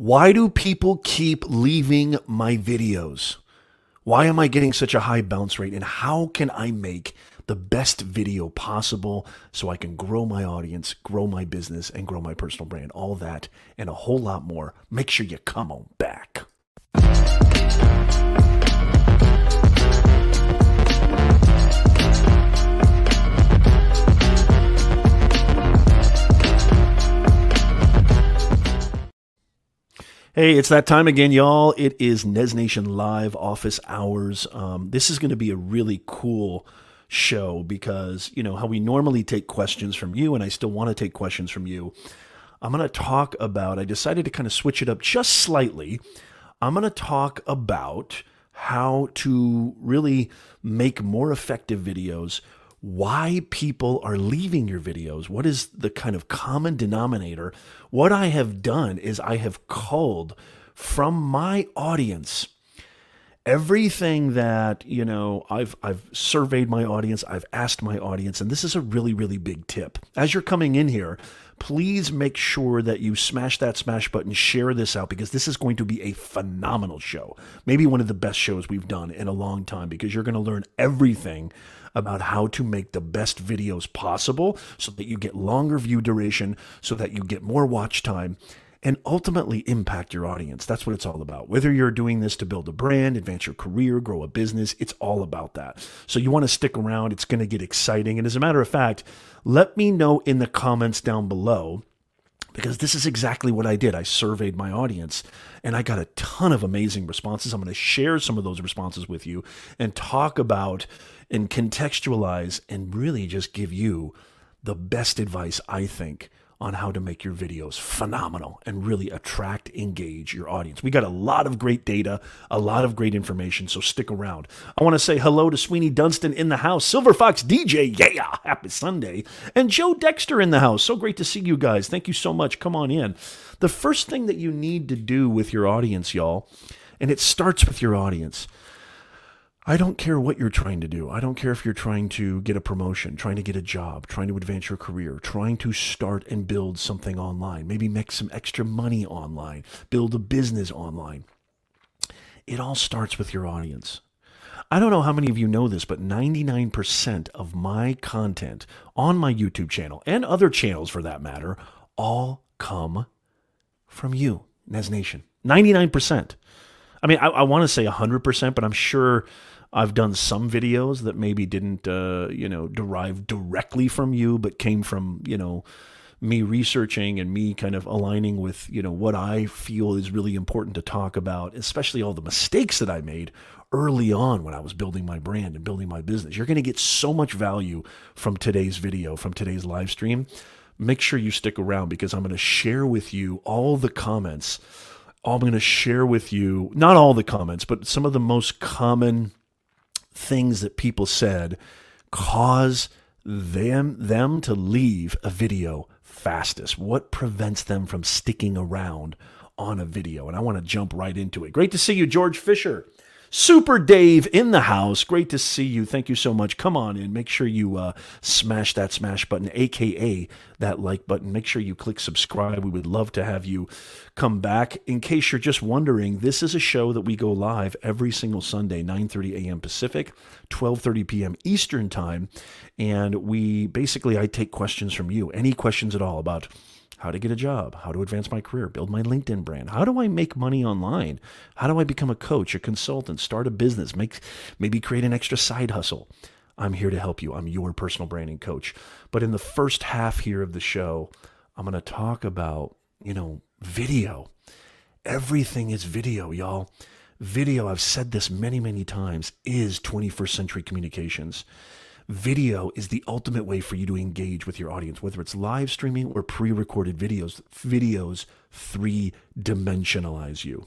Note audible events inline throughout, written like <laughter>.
Why do people keep leaving my videos? Why am I getting such a high bounce rate? And how can I make the best video possible so I can grow my audience, grow my business, and grow my personal brand? All that and a whole lot more. Make sure you come on back. Hey, it's that time again, y'all. It is Nez Nation Live office hours. Um, this is going to be a really cool show because, you know, how we normally take questions from you, and I still want to take questions from you. I'm going to talk about, I decided to kind of switch it up just slightly. I'm going to talk about how to really make more effective videos why people are leaving your videos. What is the kind of common denominator? What I have done is I have culled from my audience everything that you know I've I've surveyed my audience, I've asked my audience, and this is a really really big tip. As you're coming in here, please make sure that you smash that smash button, share this out because this is going to be a phenomenal show. Maybe one of the best shows we've done in a long time because you're going to learn everything about how to make the best videos possible so that you get longer view duration, so that you get more watch time, and ultimately impact your audience. That's what it's all about. Whether you're doing this to build a brand, advance your career, grow a business, it's all about that. So you want to stick around. It's going to get exciting. And as a matter of fact, let me know in the comments down below because this is exactly what I did. I surveyed my audience and I got a ton of amazing responses. I'm going to share some of those responses with you and talk about and contextualize and really just give you the best advice I think on how to make your videos phenomenal and really attract, engage your audience. We got a lot of great data, a lot of great information, so stick around. I want to say hello to Sweeney Dunston in the house, Silver Fox DJ, yeah, happy Sunday, and Joe Dexter in the house. So great to see you guys. Thank you so much. Come on in. The first thing that you need to do with your audience, y'all, and it starts with your audience I don't care what you're trying to do. I don't care if you're trying to get a promotion, trying to get a job, trying to advance your career, trying to start and build something online, maybe make some extra money online, build a business online. It all starts with your audience. I don't know how many of you know this, but 99% of my content on my YouTube channel and other channels for that matter all come from you, Nez Nation. 99%. I mean, I, I want to say 100%, but I'm sure I've done some videos that maybe didn't, uh, you know, derive directly from you, but came from, you know, me researching and me kind of aligning with, you know, what I feel is really important to talk about, especially all the mistakes that I made early on when I was building my brand and building my business. You're going to get so much value from today's video, from today's live stream. Make sure you stick around because I'm going to share with you all the comments I'm going to share with you not all the comments, but some of the most common things that people said cause them them to leave a video fastest. What prevents them from sticking around on a video? And I want to jump right into it. Great to see you, George Fisher. Super Dave in the house. Great to see you. Thank you so much. Come on in. Make sure you uh, smash that smash button, aka that like button. Make sure you click subscribe. We would love to have you come back. In case you're just wondering, this is a show that we go live every single Sunday, 9:30 a.m. Pacific, 12:30 p.m. Eastern Time, and we basically I take questions from you. Any questions at all about how to get a job, how to advance my career, build my LinkedIn brand, how do I make money online, how do I become a coach, a consultant, start a business, make maybe create an extra side hustle. I'm here to help you. I'm your personal branding coach. But in the first half here of the show, I'm going to talk about, you know, video. Everything is video, y'all. Video, I've said this many, many times, is 21st century communications video is the ultimate way for you to engage with your audience, whether it's live streaming or pre recorded videos. Videos three dimensionalize you.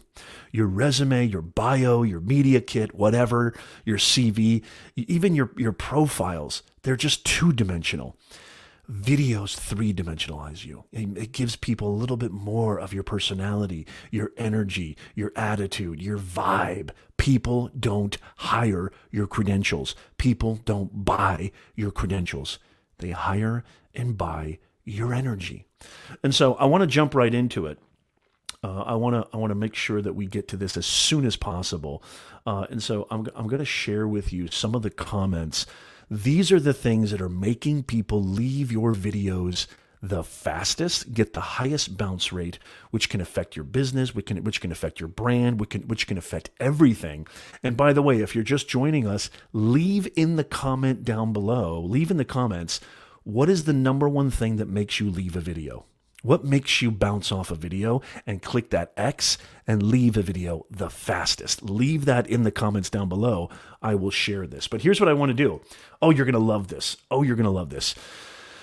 Your resume, your bio, your media kit, whatever, your CV, even your, your profiles, they're just two dimensional videos three dimensionalize you. It gives people a little bit more of your personality, your energy, your attitude, your vibe. People don't hire your credentials. People don't buy your credentials. They hire and buy your energy. And so I want to jump right into it. Uh, I want to I want to make sure that we get to this as soon as possible, uh, and so I'm I'm going to share with you some of the comments. These are the things that are making people leave your videos the fastest, get the highest bounce rate, which can affect your business, which can which can affect your brand, which can which can affect everything. And by the way, if you're just joining us, leave in the comment down below, leave in the comments what is the number one thing that makes you leave a video? What makes you bounce off a video and click that X and leave a video the fastest? Leave that in the comments down below. I will share this. But here's what I want to do. Oh, you're going to love this. Oh, you're going to love this.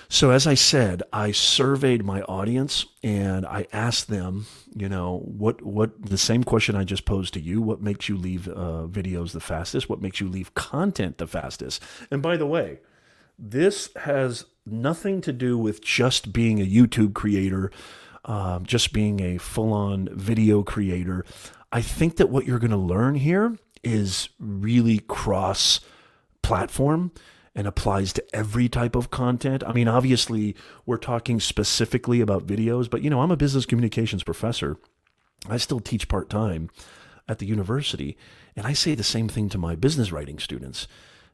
So, as I said, I surveyed my audience and I asked them, you know, what, what the same question I just posed to you what makes you leave uh, videos the fastest? What makes you leave content the fastest? And by the way, this has nothing to do with just being a YouTube creator, uh, just being a full on video creator. I think that what you're going to learn here is really cross platform and applies to every type of content. I mean, obviously, we're talking specifically about videos, but you know, I'm a business communications professor. I still teach part time at the university, and I say the same thing to my business writing students.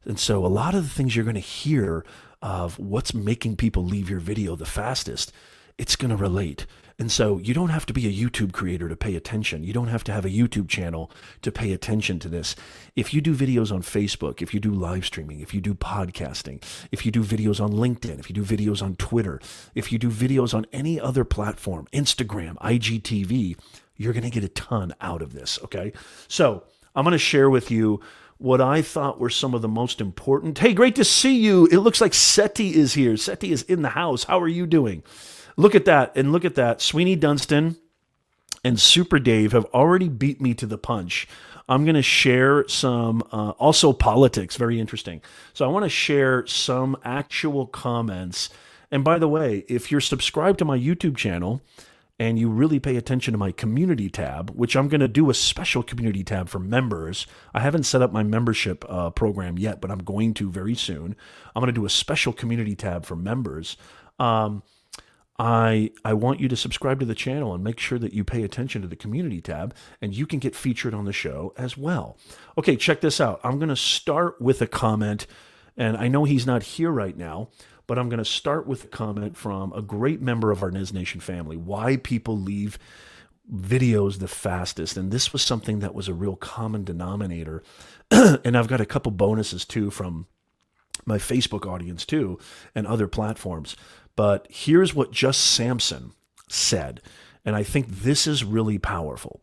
And so, a lot of the things you're going to hear of what's making people leave your video the fastest, it's going to relate. And so you don't have to be a YouTube creator to pay attention. You don't have to have a YouTube channel to pay attention to this. If you do videos on Facebook, if you do live streaming, if you do podcasting, if you do videos on LinkedIn, if you do videos on Twitter, if you do videos on any other platform, Instagram, IGTV, you're going to get a ton out of this. Okay. So I'm going to share with you what I thought were some of the most important. Hey, great to see you. It looks like Seti is here. Seti is in the house. How are you doing? Look at that. And look at that. Sweeney Dunston and Super Dave have already beat me to the punch. I'm going to share some, uh, also politics, very interesting. So I want to share some actual comments. And by the way, if you're subscribed to my YouTube channel, and you really pay attention to my community tab, which I'm going to do a special community tab for members. I haven't set up my membership uh, program yet, but I'm going to very soon. I'm going to do a special community tab for members. Um, I I want you to subscribe to the channel and make sure that you pay attention to the community tab, and you can get featured on the show as well. Okay, check this out. I'm going to start with a comment, and I know he's not here right now, but I'm going to start with a comment from a great member of our Nez Nation family why people leave videos the fastest. And this was something that was a real common denominator. <clears throat> and I've got a couple bonuses too from my Facebook audience too and other platforms. But here's what Just Samson said. And I think this is really powerful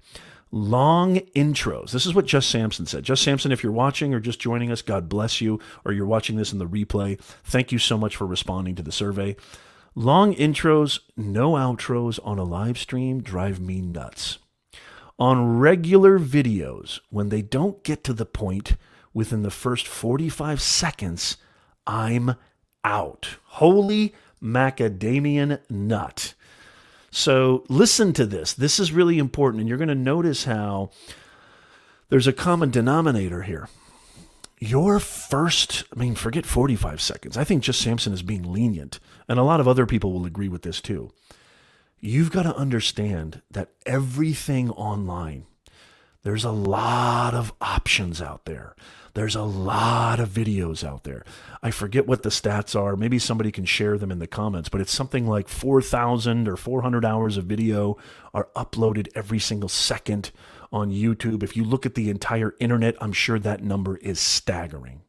long intros. This is what Just Samson said. Just Samson, if you're watching or just joining us, God bless you, or you're watching this in the replay, thank you so much for responding to the survey. Long intros, no outros on a live stream drive me nuts. On regular videos, when they don't get to the point within the first 45 seconds, I'm out. Holy macadamian nut. So listen to this. This is really important. And you're going to notice how there's a common denominator here. Your first, I mean, forget 45 seconds. I think just Samson is being lenient. And a lot of other people will agree with this too. You've got to understand that everything online, there's a lot of options out there. There's a lot of videos out there. I forget what the stats are. Maybe somebody can share them in the comments, but it's something like 4,000 or 400 hours of video are uploaded every single second on YouTube. If you look at the entire internet, I'm sure that number is staggering.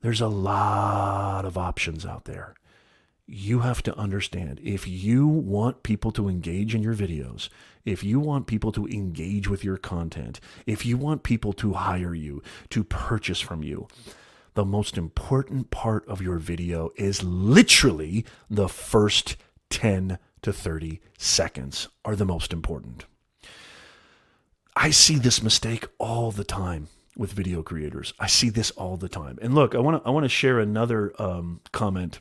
There's a lot of options out there you have to understand if you want people to engage in your videos, if you want people to engage with your content, if you want people to hire you, to purchase from you, the most important part of your video is literally the first 10 to 30 seconds are the most important. I see this mistake all the time with video creators. I see this all the time. And look, I want to I want to share another um, comment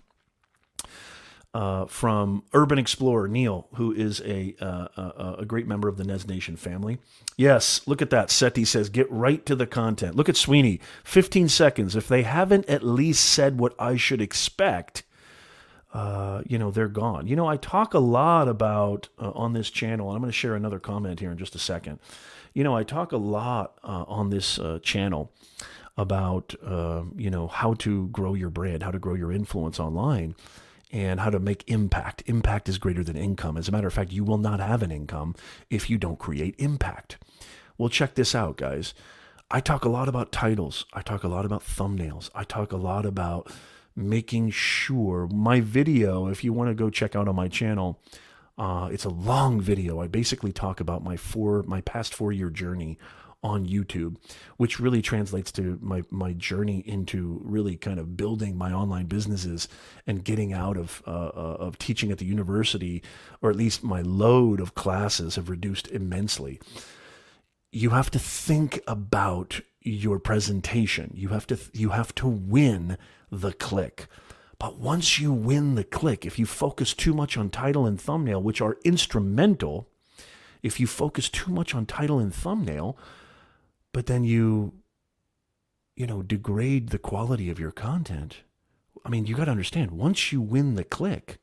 uh, from Urban Explorer Neil, who is a, uh, a, a great member of the Nez Nation family. Yes, look at that. Seti says, "Get right to the content." Look at Sweeney, 15 seconds. If they haven't at least said what I should expect, uh, you know, they're gone. You know, I talk a lot about uh, on this channel, and I'm going to share another comment here in just a second. You know, I talk a lot uh, on this uh, channel about, uh, you know, how to grow your brand, how to grow your influence online, and how to make impact. Impact is greater than income. As a matter of fact, you will not have an income if you don't create impact. Well, check this out, guys. I talk a lot about titles. I talk a lot about thumbnails. I talk a lot about making sure my video, if you want to go check out on my channel, uh, it's a long video. I basically talk about my four, my past four year journey on YouTube, which really translates to my my journey into really kind of building my online businesses and getting out of uh, uh of teaching at the university, or at least my load of classes have reduced immensely. You have to think about your presentation. You have to you have to win the click. But once you win the click, if you focus too much on title and thumbnail, which are instrumental, if you focus too much on title and thumbnail, but then you, you know, degrade the quality of your content. I mean, you got to understand once you win the click,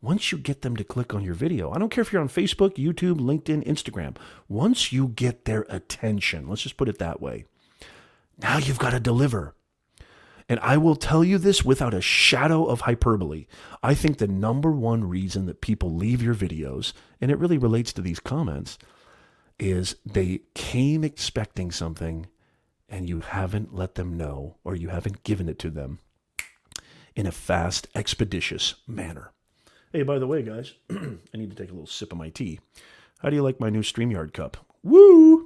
once you get them to click on your video, I don't care if you're on Facebook, YouTube, LinkedIn, Instagram, once you get their attention, let's just put it that way, now you've got to deliver. And I will tell you this without a shadow of hyperbole. I think the number one reason that people leave your videos, and it really relates to these comments, is they came expecting something and you haven't let them know or you haven't given it to them in a fast, expeditious manner. Hey, by the way, guys, <clears throat> I need to take a little sip of my tea. How do you like my new StreamYard cup? Woo!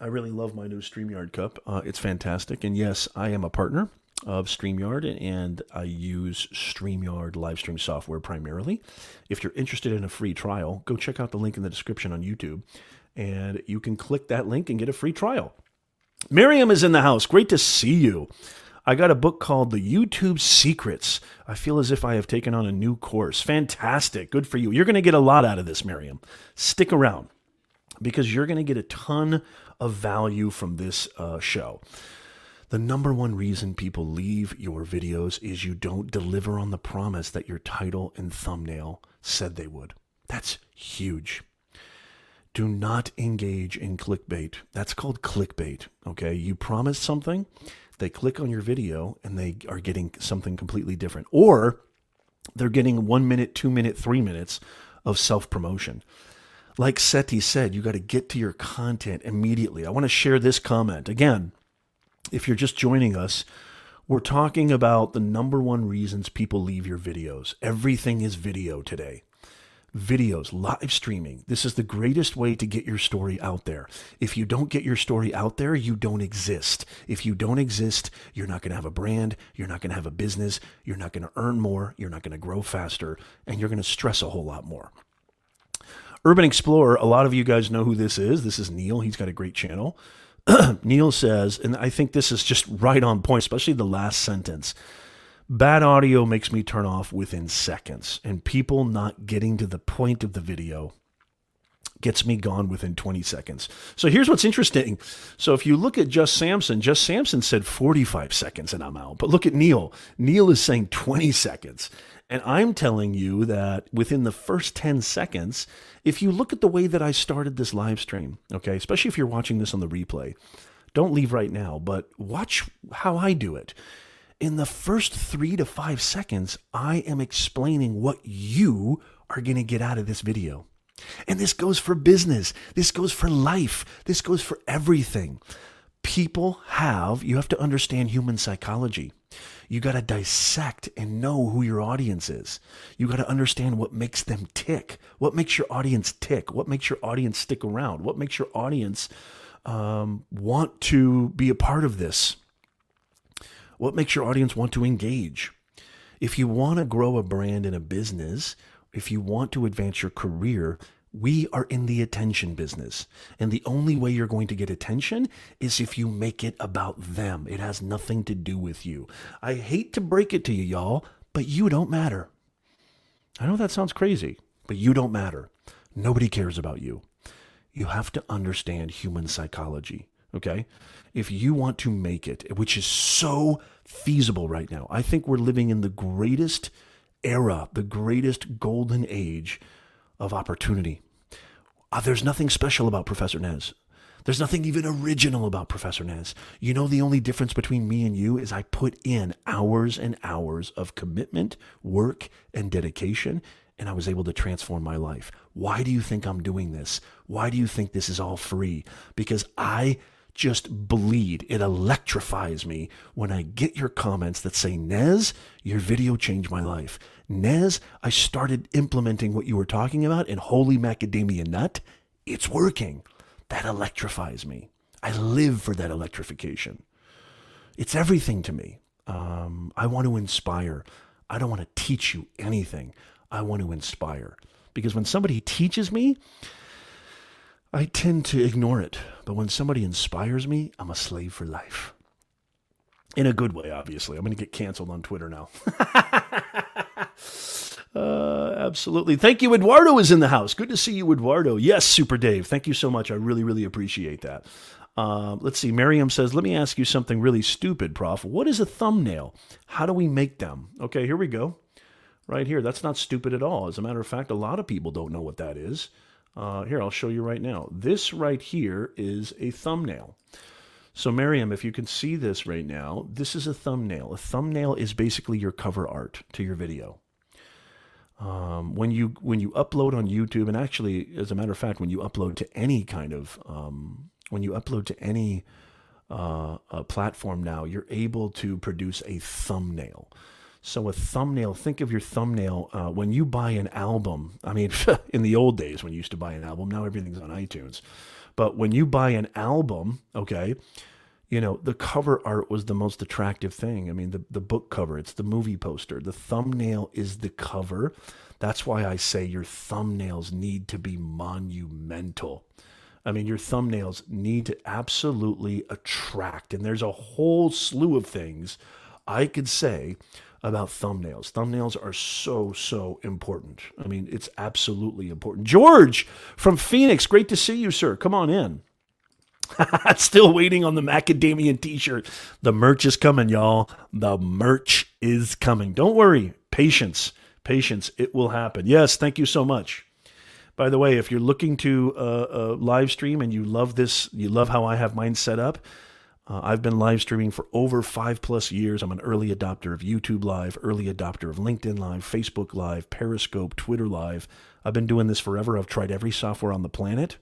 I really love my new StreamYard cup. Uh, it's fantastic. And yes, I am a partner of StreamYard and I use StreamYard live stream software primarily. If you're interested in a free trial, go check out the link in the description on YouTube and you can click that link and get a free trial. Miriam is in the house. Great to see you. I got a book called The YouTube Secrets. I feel as if I have taken on a new course. Fantastic. Good for you. You're going to get a lot out of this, Miriam. Stick around because you're going to get a ton of value from this uh, show. The number one reason people leave your videos is you don't deliver on the promise that your title and thumbnail said they would. That's huge. Do not engage in clickbait. That's called clickbait. Okay. You promise something, they click on your video and they are getting something completely different. Or they're getting one minute, two minute, three minutes of self promotion like Seti said, you got to get to your content immediately. I want to share this comment. Again, if you're just joining us, we're talking about the number one reasons people leave your videos. Everything is video today. Videos, live streaming. This is the greatest way to get your story out there. If you don't get your story out there, you don't exist. If you don't exist, you're not going to have a brand, you're not going to have a business, you're not going to earn more, you're not going to grow faster, and you're going to stress a whole lot more. Urban Explorer, a lot of you guys know who this is. This is Neil. He's got a great channel. <clears throat> Neil says, and I think this is just right on point, especially the last sentence. Bad audio makes me turn off within seconds, and people not getting to the point of the video gets me gone within 20 seconds. So here's what's interesting. So if you look at Just Samson, Just Samson said 45 seconds and I'm out. But look at Neil. Neil is saying 20 seconds. And I'm telling you that within the first 10 seconds, if you look at the way that I started this live stream, okay, especially if you're watching this on the replay, don't leave right now, but watch how I do it. In the first three to five seconds, I am explaining what you are going to get out of this video. And this goes for business, this goes for life, this goes for everything. People have, you have to understand human psychology. You got to dissect and know who your audience is. You got to understand what makes them tick. What makes your audience tick? What makes your audience stick around? What makes your audience um, want to be a part of this? What makes your audience want to engage? If you want to grow a brand in a business, if you want to advance your career, we are in the attention business. And the only way you're going to get attention is if you make it about them. It has nothing to do with you. I hate to break it to you, y'all, but you don't matter. I know that sounds crazy, but you don't matter. Nobody cares about you. You have to understand human psychology. okay? If you want to make it, which is so feasible right now, I think we're living in the greatest era, the greatest golden age of opportunity. Uh, there's nothing special about Professor Nez. There's nothing even original about Professor Nez. You know, the only difference between me and you is I put in hours and hours of commitment, work, and dedication, and I was able to transform my life. Why do you think I'm doing this? Why do you think this is all free? Because I just bleed. It electrifies me when I get your comments that say, Nez, your video changed my life. Nez, I started implementing what you were talking about, and holy macadamia nut, it's working. That electrifies me. I live for that electrification. It's everything to me. Um, I want to inspire. I don't want to teach you anything. I want to inspire. Because when somebody teaches me, I tend to ignore it. But when somebody inspires me, I'm a slave for life. In a good way, obviously. I'm going to get canceled on Twitter now. <laughs> Uh, absolutely. Thank you. Eduardo is in the house. Good to see you, Eduardo. Yes, Super Dave. Thank you so much. I really, really appreciate that. Uh, let's see. Miriam says, Let me ask you something really stupid, Prof. What is a thumbnail? How do we make them? Okay, here we go. Right here. That's not stupid at all. As a matter of fact, a lot of people don't know what that is. Uh, here, I'll show you right now. This right here is a thumbnail. So, Miriam, if you can see this right now, this is a thumbnail. A thumbnail is basically your cover art to your video. Um, when you when you upload on YouTube, and actually, as a matter of fact, when you upload to any kind of um, when you upload to any uh, platform now, you're able to produce a thumbnail. So a thumbnail, think of your thumbnail uh, when you buy an album. I mean, <laughs> in the old days when you used to buy an album, now everything's on iTunes. But when you buy an album, okay, you know, the cover art was the most attractive thing. I mean, the, the book cover, it's the movie poster. The thumbnail is the cover. That's why I say your thumbnails need to be monumental. I mean, your thumbnails need to absolutely attract. And there's a whole slew of things I could say about thumbnails. Thumbnails are so, so important. I mean, it's absolutely important. George from Phoenix, great to see you, sir. Come on in. <laughs> Still waiting on the macadamia t-shirt. The merch is coming, y'all. The merch is coming. Don't worry. Patience. Patience. It will happen. Yes, thank you so much. By the way, if you're looking to uh, uh, live stream and you love this, you love how I have mine set up, uh, I've been live streaming for over five plus years. I'm an early adopter of YouTube Live, early adopter of LinkedIn Live, Facebook Live, Periscope, Twitter Live. I've been doing this forever. I've tried every software on the planet.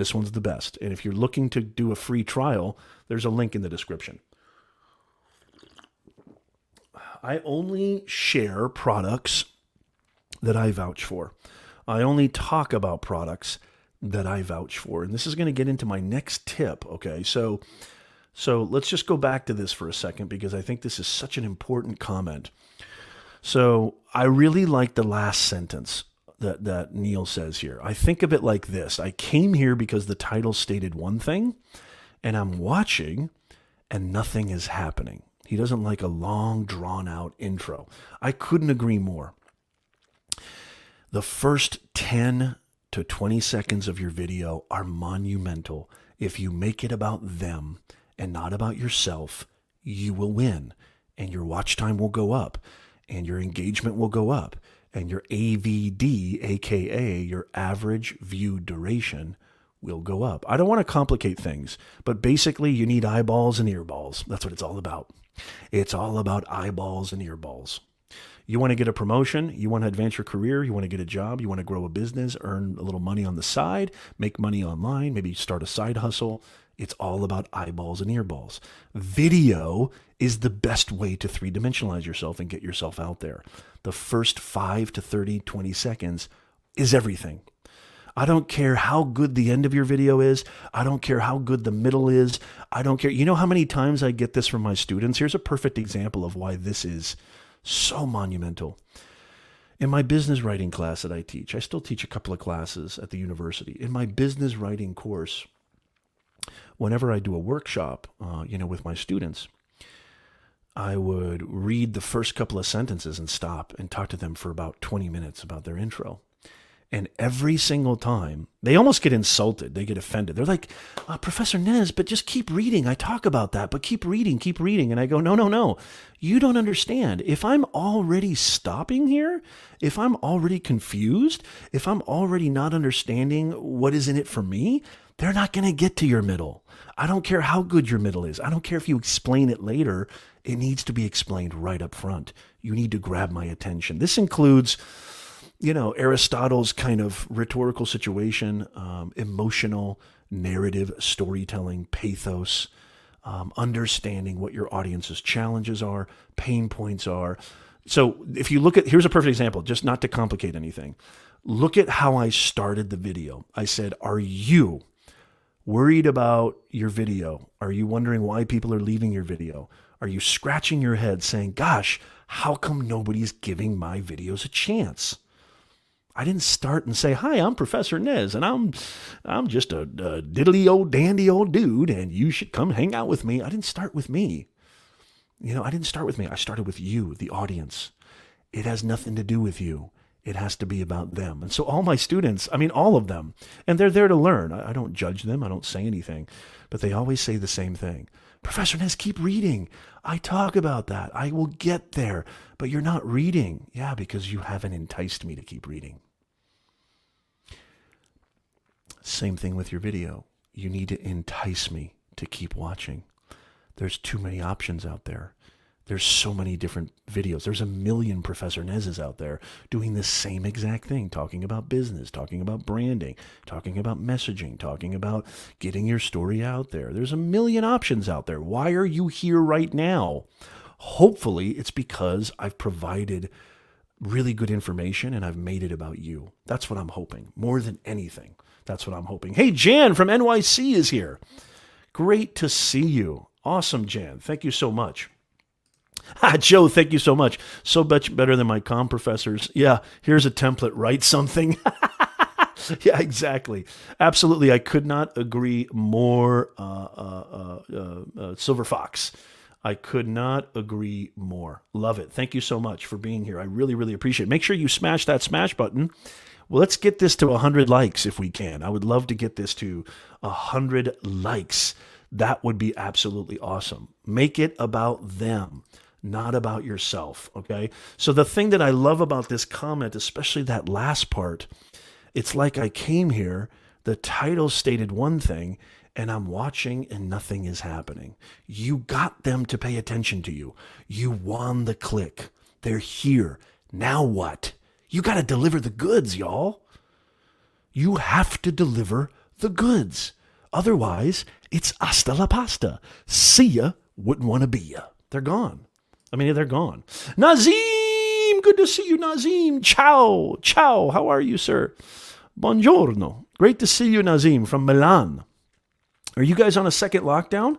This one's the best. And if you're looking to do a free trial, there's a link in the description. I only share products that I vouch for. I only talk about products that I vouch for. And this is going to get into my next tip, okay? So so let's just go back to this for a second because I think this is such an important comment. So I really like the last sentence that, that Neil says here. I think of it like this I came here because the title stated one thing, and I'm watching, and nothing is happening. He doesn't like a long, drawn out intro. I couldn't agree more. The first 10 to 20 seconds of your video are monumental. If you make it about them and not about yourself, you will win, and your watch time will go up, and your engagement will go up and your AVD, aka your average view duration, will go up. I don't want to complicate things, but basically, you need eyeballs and earballs. That's what it's all about. It's all about eyeballs and earballs. You want to get a promotion, you want to advance your career, you want to get a job, you want to grow a business, earn a little money on the side, make money online, maybe start a side hustle. It's all about eyeballs and earballs. Video is the best way to three dimensionalize yourself and get yourself out there the first 5 to 30, 20 seconds is everything. I don't care how good the end of your video is. I don't care how good the middle is. I don't care. You know how many times I get this from my students? Here's a perfect example of why this is so monumental. In my business writing class that I teach, I still teach a couple of classes at the university. In my business writing course, whenever I do a workshop, uh, you know, with my students, I would read the first couple of sentences and stop and talk to them for about 20 minutes about their intro. And every single time, they almost get insulted. They get offended. They're like, uh, Professor Nez, but just keep reading. I talk about that, but keep reading, keep reading. And I go, no, no, no. You don't understand. If I'm already stopping here, if I'm already confused, if I'm already not understanding what is in it for me, they're not going to get to your middle. I don't care how good your middle is. I don't care if you explain it later. It needs to be explained right up front. You need to grab my attention. This includes you know, Aristotle's kind of rhetorical situation, um, emotional narrative storytelling, pathos, um, understanding what your audience's challenges are, pain points are. So if you look at, here's a perfect example, just not to complicate anything. Look at how I started the video. I said, Are you worried about your video? Are you wondering why people are leaving your video? Are you scratching your head saying, Gosh, how come nobody's giving my videos a chance? I didn't start and say, "Hi, I'm Professor Nez, and I'm I'm just a, a diddly old dandy old dude, and you should come hang out with me." I didn't start with me. You know, I didn't start with me. I started with you, the audience. It has nothing to do with you. It has to be about them. And so all my students, I mean, all of them, and they're there to learn. I, don't judge them. I don't say anything, but they always say the same thing. Professor Nez, keep reading. I talk about that. I will get there, but you're not reading. Yeah, because you haven't enticed me to keep reading. Same thing with your video. You need to entice me to keep watching. There's too many options out there. There's so many different videos. There's a million Professor Nezes out there doing the same exact thing, talking about business, talking about branding, talking about messaging, talking about getting your story out there. There's a million options out there. Why are you here right now? Hopefully, it's because I've provided really good information and I've made it about you. That's what I'm hoping more than anything. That's what I'm hoping. Hey, Jan from NYC is here. Great to see you. Awesome, Jan. Thank you so much. <laughs> Ah, Joe, thank you so much. So much better than my com professors. Yeah, here's a template. Write something. <laughs> yeah, exactly. Absolutely. I could not agree more, uh, uh, uh, uh, Silver Fox. I could not agree more. Love it. Thank you so much for being here. I really, really appreciate it. Make sure you smash that smash button well, let's get this to 100 likes if we can. I would love to get this to 100 likes. That would be absolutely awesome. Make it about them, not about yourself. Okay. So, the thing that I love about this comment, especially that last part, it's like I came here, the title stated one thing, and I'm watching and nothing is happening. You got them to pay attention to you. You won the click. They're here. Now what? You got to deliver the goods, y'all. You have to deliver the goods. Otherwise, it's hasta la pasta. See ya, wouldn't want to be ya. They're gone. I mean, they're gone. Nazim, good to see you, Nazim. Ciao, ciao. How are you, sir? Buongiorno. Great to see you, Nazim, from Milan. Are you guys on a second lockdown?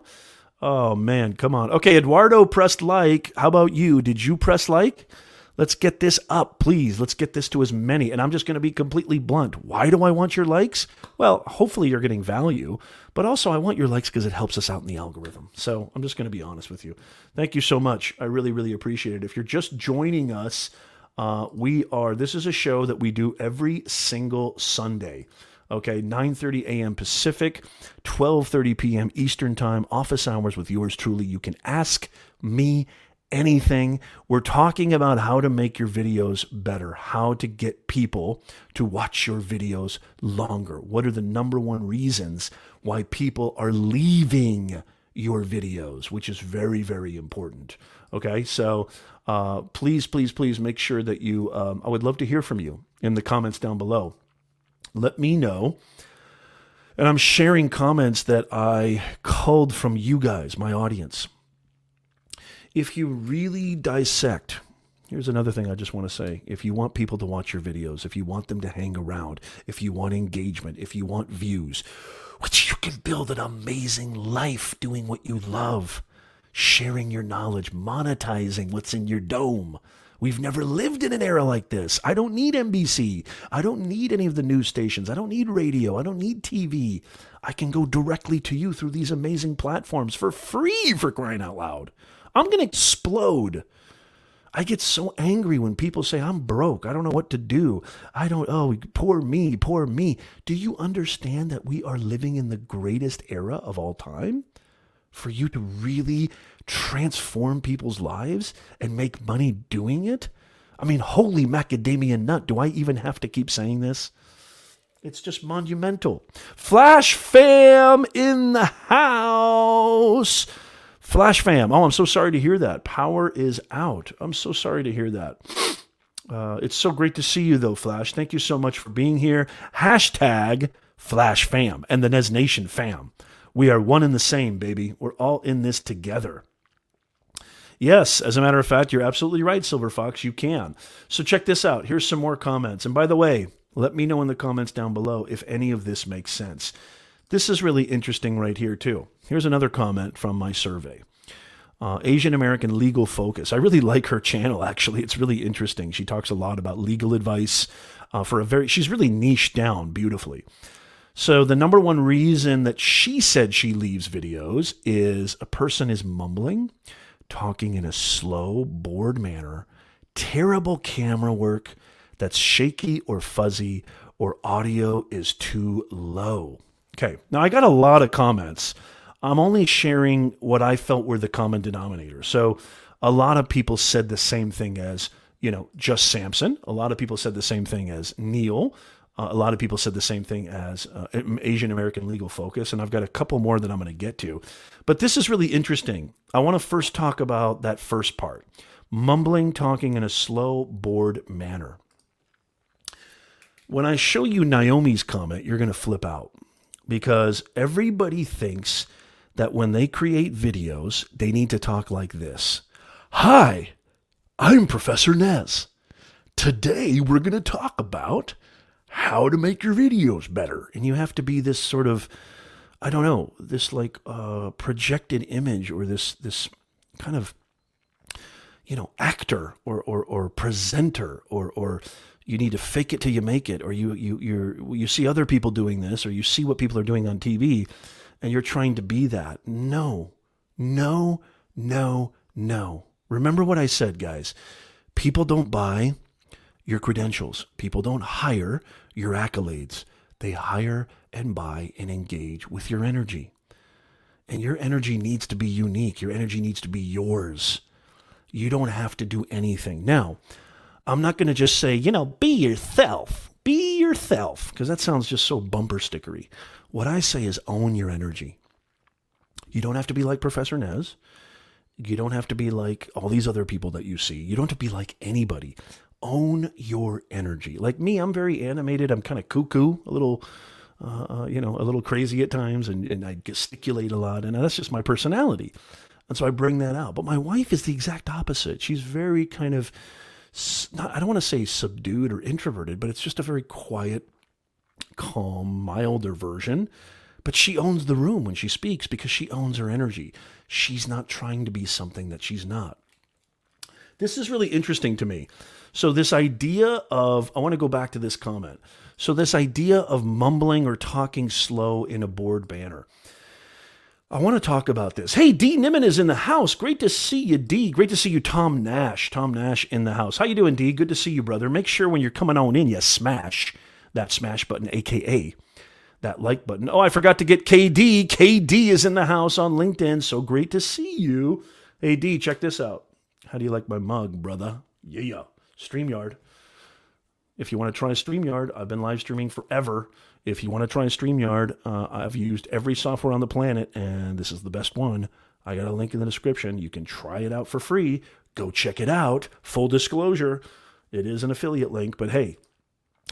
Oh, man, come on. Okay, Eduardo pressed like. How about you? Did you press like? Let's get this up, please. Let's get this to as many. And I'm just going to be completely blunt. Why do I want your likes? Well, hopefully you're getting value, but also I want your likes because it helps us out in the algorithm. So I'm just going to be honest with you. Thank you so much. I really, really appreciate it. If you're just joining us, uh, we are, this is a show that we do every single Sunday okay 9:30 a.m. Pacific 12:30 p.m. Eastern Time office hours with yours truly you can ask me anything. We're talking about how to make your videos better, how to get people to watch your videos longer. What are the number one reasons why people are leaving your videos, which is very, very important. Okay, so uh, please, please, please make sure that you, um, I would love to hear from you in the comments down below. Let me know. And I'm sharing comments that I culled from you guys, my audience if you really dissect, here's another thing I just want to say. If you want people to watch your videos, if you want them to hang around, if you want engagement, if you want views, which you can build an amazing life doing what you love, sharing your knowledge, monetizing what's in your dome. We've never lived in an era like this. I don't need NBC. I don't need any of the news stations. I don't need radio. I don't need TV. I can go directly to you through these amazing platforms for free for crying out loud. I'm going to explode. I get so angry when people say, I'm broke. I don't know what to do. I don't, oh, poor me, poor me. Do you understand that we are living in the greatest era of all time? For you to really transform people's lives and make money doing it? I mean, holy macadamia nut. Do I even have to keep saying this? It's just monumental. Flash fam in the house. Flash fam. Oh, I'm so sorry to hear that. Power is out. I'm so sorry to hear that. Uh, it's so great to see you, though, Flash. Thank you so much for being here. Hashtag Flash fam and the Nez Nation fam. We are one and the same, baby. We're all in this together. Yes, as a matter of fact, you're absolutely right, Silver Fox. You can. So check this out. Here's some more comments. And by the way, let me know in the comments down below if any of this makes sense. This is really interesting right here, too. Here's another comment from my survey. Uh, Asian American Legal Focus. I really like her channel, actually. It's really interesting. She talks a lot about legal advice uh, for a very, she's really niched down beautifully. So, the number one reason that she said she leaves videos is a person is mumbling, talking in a slow, bored manner, terrible camera work, that's shaky or fuzzy or audio is too low. Okay, now I got a lot of comments. I'm only sharing what I felt were the common denominator. So a lot of people said the same thing as, you know, just Samson. A lot of people said the same thing as Neil. Uh, a lot of people said the same thing as uh, Asian American Legal Focus, and I've got a couple more that I'm going to get to. But this is really interesting. I want to first talk about that first part mumbling, talking in a slow, bored manner. When I show you Naomi's comment, you're going to flip out because everybody thinks that when they create videos, they need to talk like this Hi, I'm Professor Nez. Today we're going to talk about how to make your videos better. And you have to be this sort of, I don't know, this like uh, projected image or this, this kind of, you know, actor or, or, or presenter or, or you need to fake it till you make it, or you you you you see other people doing this, or you see what people are doing on TV, and you're trying to be that. No, no, no, no. Remember what I said, guys. People don't buy your credentials. People don't hire your accolades. They hire and buy and engage with your energy. And your energy needs to be unique. Your energy needs to be yours. You don't have to do anything. Now, I'm not going to just say, you know, be yourself. Be yourself, because that sounds just so bumper stickery. What I say is own your energy. You don't have to be like Professor Nez. You don't have to be like all these other people that you see. You don't have to be like anybody. Own your energy. Like me, I'm very animated. I'm kind of cuckoo, a little, uh, uh, you know, a little crazy at times, and, and I gesticulate a lot, and that's just my personality. And so I bring that out. But my wife is the exact opposite. She's very kind of not, I don't want to say subdued or introverted, but it's just a very quiet, calm, milder version. But she owns the room when she speaks because she owns her energy. She's not trying to be something that she's not. This is really interesting to me. So, this idea of, I want to go back to this comment. So, this idea of mumbling or talking slow in a bored banner. I want to talk about this. Hey, D Niman is in the house. Great to see you, D. Great to see you, Tom Nash. Tom Nash in the house. How you doing, D? Good to see you, brother. Make sure when you're coming on in, you smash that smash button, aka that like button. Oh, I forgot to get KD. KD is in the house on LinkedIn. So great to see you. Hey, D, check this out. How do you like my mug, brother? Yeah, StreamYard. If you want to try StreamYard, I've been live streaming forever. If you want to try StreamYard, uh, I've used every software on the planet, and this is the best one. I got a link in the description. You can try it out for free. Go check it out. Full disclosure, it is an affiliate link, but hey,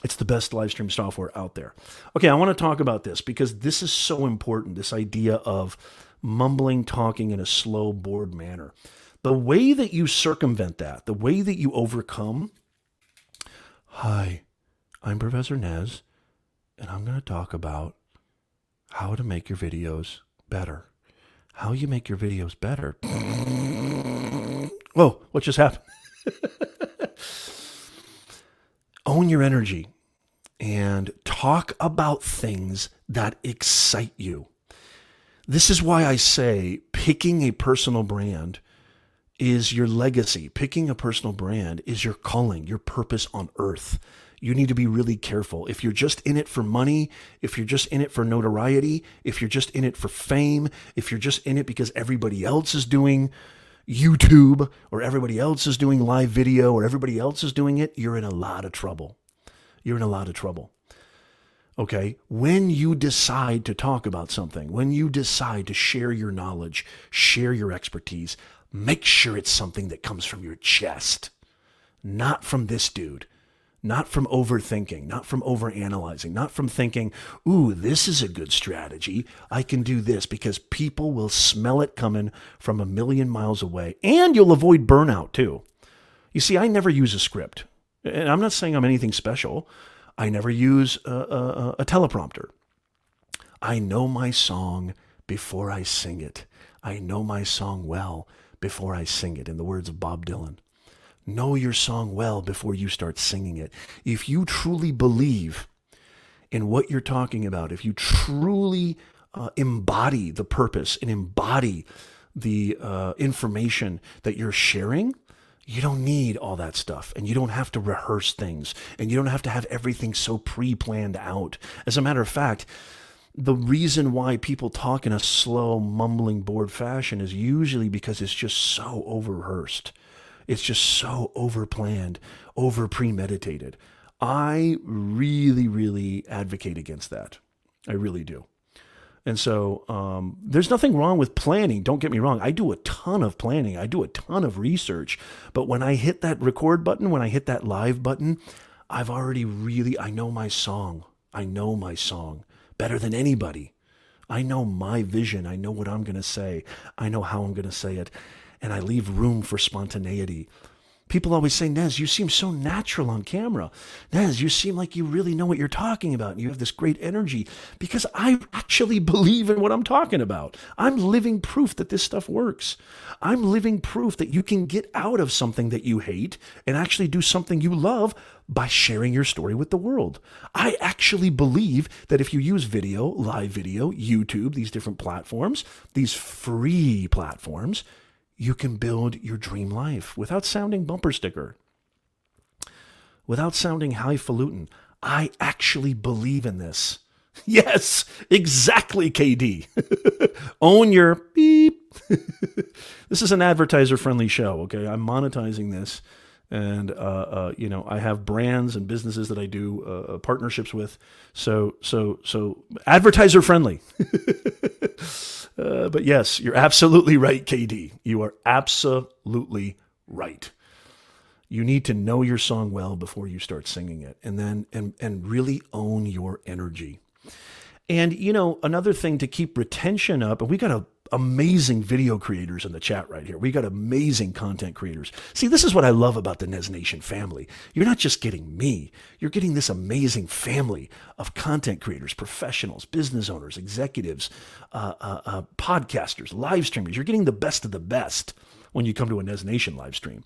it's the best live stream software out there. Okay, I want to talk about this because this is so important this idea of mumbling, talking in a slow, bored manner. The way that you circumvent that, the way that you overcome. Hi, I'm Professor Nez and I'm going to talk about how to make your videos better. How you make your videos better. <laughs> Whoa, what just happened? <laughs> Own your energy and talk about things that excite you. This is why I say picking a personal brand is your legacy. Picking a personal brand is your calling, your purpose on earth. You need to be really careful. If you're just in it for money, if you're just in it for notoriety, if you're just in it for fame, if you're just in it because everybody else is doing YouTube or everybody else is doing live video or everybody else is doing it, you're in a lot of trouble. You're in a lot of trouble. Okay. When you decide to talk about something, when you decide to share your knowledge, share your expertise, make sure it's something that comes from your chest, not from this dude, not from overthinking, not from overanalyzing, not from thinking, ooh, this is a good strategy. I can do this because people will smell it coming from a million miles away. And you'll avoid burnout too. You see, I never use a script. And I'm not saying I'm anything special. I never use a, a, a teleprompter. I know my song before I sing it. I know my song well before I sing it, in the words of Bob Dylan. Know your song well before you start singing it. If you truly believe in what you're talking about, if you truly uh, embody the purpose and embody the uh, information that you're sharing, you don't need all that stuff and you don't have to rehearse things and you don't have to have everything so pre planned out. As a matter of fact, the reason why people talk in a slow, mumbling, bored fashion is usually because it's just so over rehearsed. It's just so over planned, over premeditated. I really, really advocate against that. I really do. And so um, there's nothing wrong with planning. Don't get me wrong. I do a ton of planning, I do a ton of research. But when I hit that record button, when I hit that live button, I've already really, I know my song. I know my song better than anybody. I know my vision. I know what I'm going to say. I know how I'm going to say it. And I leave room for spontaneity. People always say, Nez, you seem so natural on camera. Nez, you seem like you really know what you're talking about. And you have this great energy because I actually believe in what I'm talking about. I'm living proof that this stuff works. I'm living proof that you can get out of something that you hate and actually do something you love by sharing your story with the world. I actually believe that if you use video, live video, YouTube, these different platforms, these free platforms, you can build your dream life without sounding bumper sticker, without sounding highfalutin. I actually believe in this. <laughs> Yes, exactly, KD. <laughs> Own your beep. <laughs> this is an advertiser friendly show, okay? I'm monetizing this. And, uh, uh, you know, I have brands and businesses that I do uh, uh partnerships with. So, so, so advertiser friendly. Uh, but yes, you're absolutely right, KD. You are absolutely right. You need to know your song well before you start singing it and then and and really own your energy. And you know, another thing to keep retention up, and we got a amazing video creators in the chat right here. We got amazing content creators. See, this is what I love about the Nez Nation family. You're not just getting me, you're getting this amazing family of content creators, professionals, business owners, executives, uh, uh, uh, podcasters, live streamers. You're getting the best of the best when you come to a Nez Nation live stream.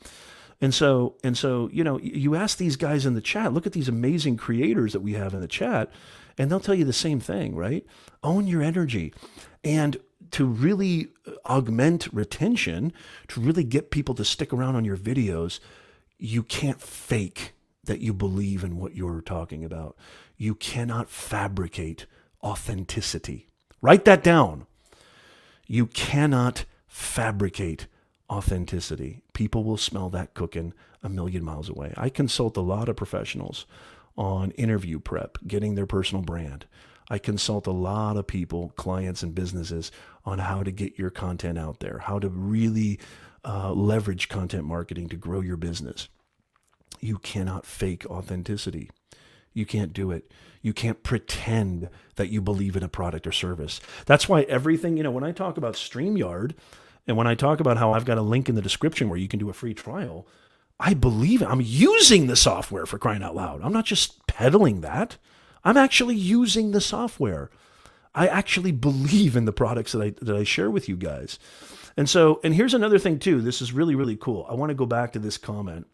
And so, and so, you know, you ask these guys in the chat, look at these amazing creators that we have in the chat, and they'll tell you the same thing, right? Own your energy. And to really uh, augment retention, to really get people to stick around on your videos, you can't fake that you believe in what you're talking about. You cannot fabricate authenticity. Write that down. You cannot fabricate authenticity. People will smell that cooking a million miles away. I consult a lot of professionals on interview prep, getting their personal brand. I consult a lot of people, clients, and businesses on how to get your content out there, how to really uh, leverage content marketing to grow your business. You cannot fake authenticity. You can't do it. You can't pretend that you believe in a product or service. That's why everything, you know, when I talk about StreamYard and when I talk about how I've got a link in the description where you can do a free trial, I believe. I'm using the software for crying out loud. I'm not just peddling that. I'm actually using the software. I actually believe in the products that I that I share with you guys. And so, and here's another thing too. This is really really cool. I want to go back to this comment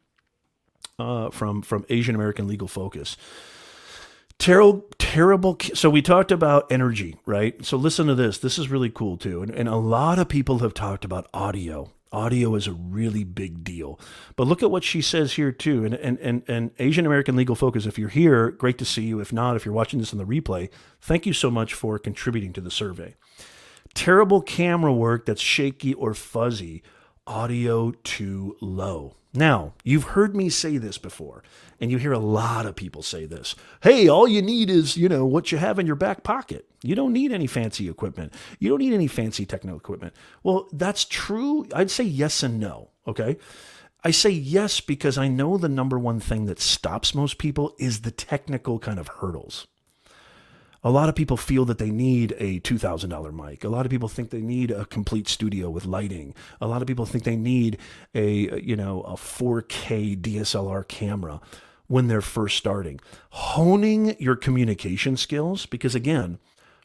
uh, from from Asian American Legal Focus. Terrible, terrible. So we talked about energy, right? So listen to this. This is really cool too. And, and a lot of people have talked about audio. Audio is a really big deal. But look at what she says here too. And and and, and Asian American Legal Focus, if you're here, great to see you. If not, if you're watching this on the replay, thank you so much for contributing to the survey. Terrible camera work that's shaky or fuzzy, audio too low. Now, you've heard me say this before, and you hear a lot of people say this. Hey, all you need is, you know, what you have in your back pocket. You don't need any fancy equipment. You don't need any fancy techno equipment. Well, that's true. I'd say yes and no, okay? I say yes because I know the number one thing that stops most people is the technical kind of hurdles. A lot of people feel that they need a $2,000 mic. A lot of people think they need a complete studio with lighting. A lot of people think they need a, you know, a 4K DSLR camera when they're first starting. Honing your communication skills, because again,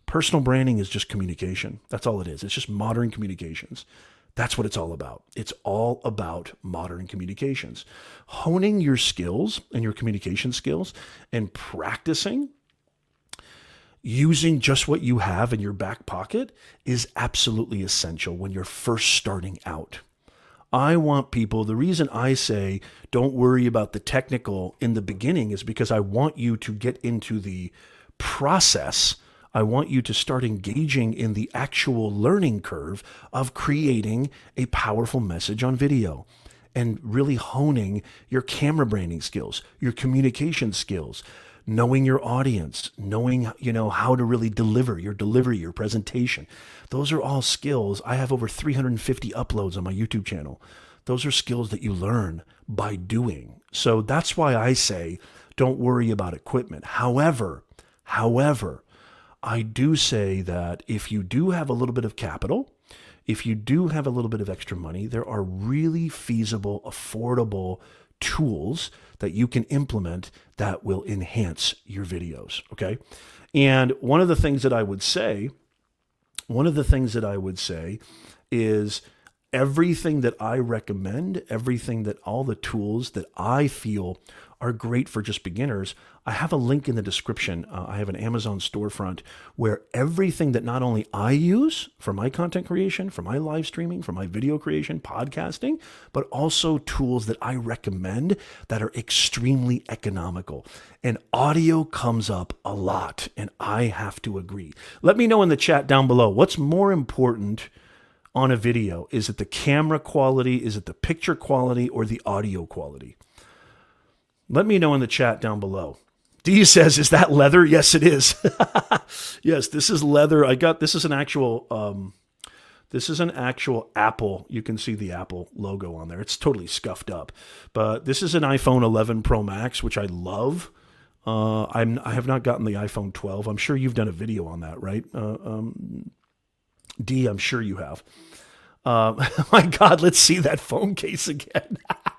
personal branding is just communication. That's all it is. It's just modern communications. That's what it's all about. It's all about modern communications. Honing your skills and your communication skills and practicing using just what you have in your back pocket is absolutely essential when you're first starting out. I want people, the reason I say don't worry about the technical in the beginning is because I want you to get into the process. I want you to start engaging in the actual learning curve of creating a powerful message on video and really honing your camera branding skills, your communication skills, knowing your audience, knowing you know how to really deliver your delivery, your presentation. Those are all skills. I have over 350 uploads on my YouTube channel. Those are skills that you learn by doing. So that's why I say don't worry about equipment. However, however, I do say that if you do have a little bit of capital, if you do have a little bit of extra money, there are really feasible, affordable tools that you can implement that will enhance your videos. Okay. And one of the things that I would say, one of the things that I would say is everything that I recommend, everything that all the tools that I feel are great for just beginners, I have a link in the description. Uh, I have an Amazon storefront where everything that not only I use for my content creation, for my live streaming, for my video creation, podcasting, but also tools that I recommend that are extremely economical. And audio comes up a lot, and I have to agree. Let me know in the chat down below what's more important on a video? Is it the camera quality? Is it the picture quality or the audio quality? Let me know in the chat down below. D says, "Is that leather?" Yes, it is. <laughs> yes, this is leather. I got this is an actual um, this is an actual Apple. You can see the Apple logo on there. It's totally scuffed up, but this is an iPhone 11 Pro Max, which I love. Uh, I'm I have not gotten the iPhone 12. I'm sure you've done a video on that, right? Uh, um, D, I'm sure you have. Uh, <laughs> my God, let's see that phone case again. <laughs>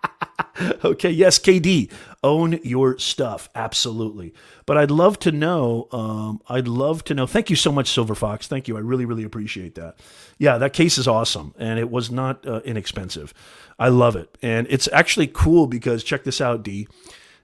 <laughs> okay, yes, KD, own your stuff, absolutely. But I'd love to know. Um, I'd love to know. Thank you so much, Silver Fox. Thank you. I really, really appreciate that. Yeah, that case is awesome, and it was not uh, inexpensive. I love it, and it's actually cool because check this out, D.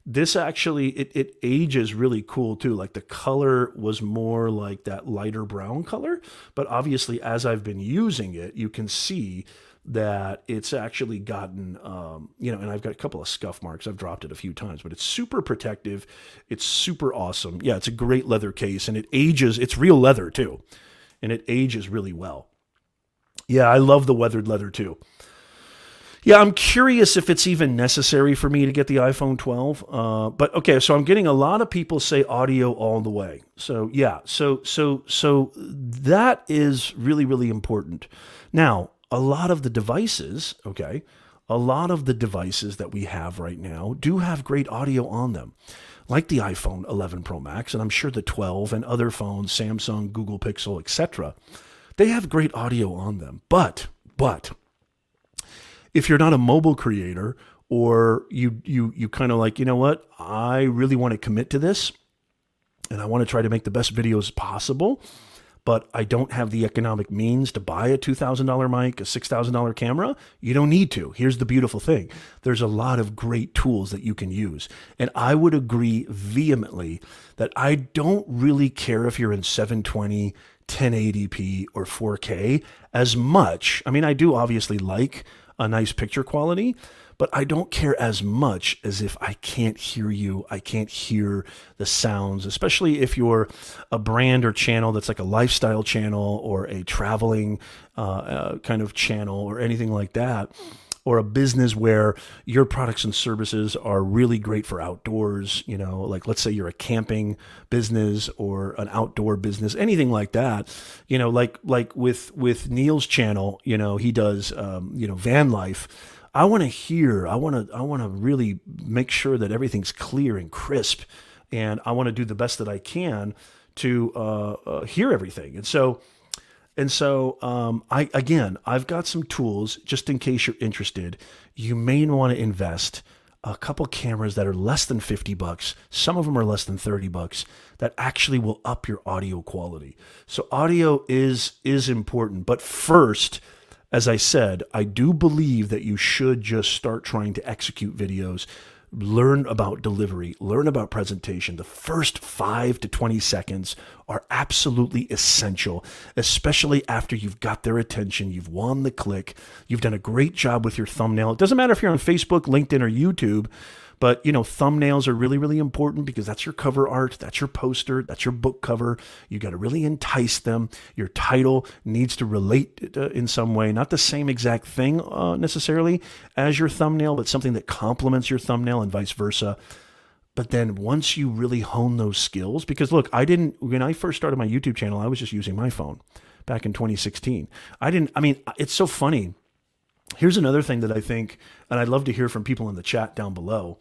This actually it, it ages really cool too. Like the color was more like that lighter brown color, but obviously as I've been using it, you can see that it's actually gotten, um, you know, and I've got a couple of scuff marks. I've dropped it a few times, but it's super protective. It's super awesome. Yeah, it's a great leather case and it ages. It's real leather too, and it ages really well. Yeah, I love the weathered leather too. Yeah, I'm curious if it's even necessary for me to get the iPhone 12. Uh, but okay, so I'm getting a lot of people say audio all the way. So yeah, so so so that is really really important. Now, a lot of the devices, okay, a lot of the devices that we have right now do have great audio on them, like the iPhone 11 Pro Max, and I'm sure the 12 and other phones, Samsung, Google Pixel, etc. They have great audio on them. But, but, if you're not a mobile creator or you you you kind of like, you know what, I really want to commit to this and I want to try to make the best videos possible but I don't have the economic means to buy a $2,000 mic, a $6,000 camera, you don't need to. Here's the beautiful thing there's a lot of great tools that you can use. And I would agree vehemently that I don't really care if you're in 720, 1080p, or 4K as much. I mean, I do obviously like a nice picture quality, but I don't care as much as if I can't hear you. I can't hear the sounds, especially if you're a brand or channel that's like a lifestyle channel or a traveling uh, uh, kind of channel or anything like that or a business where your products and services are really great for outdoors, you know, like let's say you're a camping business or an outdoor business, anything like that, you know, like like with with Neil's channel, you know, he does um, you know, van life. I want to hear, I want to I want to really make sure that everything's clear and crisp and I want to do the best that I can to uh, uh, hear everything. And so and so, um, I again, I've got some tools just in case you're interested. You may want to invest a couple cameras that are less than 50 bucks. Some of them are less than 30 bucks that actually will up your audio quality. So audio is is important, but first, as I said, I do believe that you should just start trying to execute videos learn about delivery, learn about presentation. The first five to 20 seconds are absolutely essential, especially after you've got their attention, you've won the click, you've done a great job with your thumbnail. It doesn't matter if you're on Facebook, LinkedIn, or YouTube. But you know, thumbnails are really, really important because that's your cover art, that's your poster, that's your book cover. You got to really entice them. Your title needs to relate uh, in some way, not the same exact thing uh, necessarily as your thumbnail, but something that complements your thumbnail and vice versa. But then once you really hone those skills, because look, I didn't when I first started my YouTube channel, I was just using my phone back in 2016. I didn't. I mean, it's so funny Here's another thing that I think, and I'd love to hear from people in the chat down below.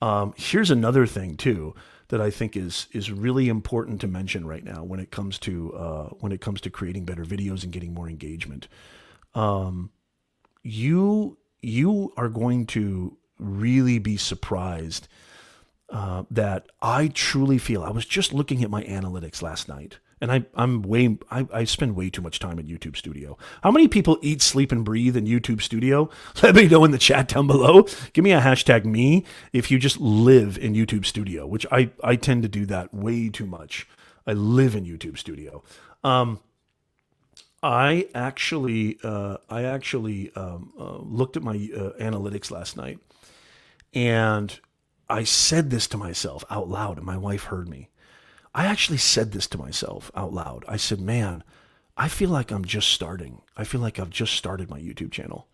Um, here's another thing too that I think is is really important to mention right now when it comes to uh, when it comes to creating better videos and getting more engagement. Um, you you are going to really be surprised uh, that I truly feel. I was just looking at my analytics last night and I, I'm way, I, I spend way too much time in YouTube Studio. How many people eat, sleep, and breathe in YouTube Studio? <laughs> Let me know in the chat down below. Give me a hashtag me if you just live in YouTube Studio, which I, I tend to do that way too much. I live in YouTube Studio. Um, I actually, uh, I actually um, uh, looked at my uh, analytics last night, and I said this to myself out loud, and my wife heard me. I actually said this to myself out loud. I said, man, I feel like I'm just starting. I feel like I've just started my YouTube channel.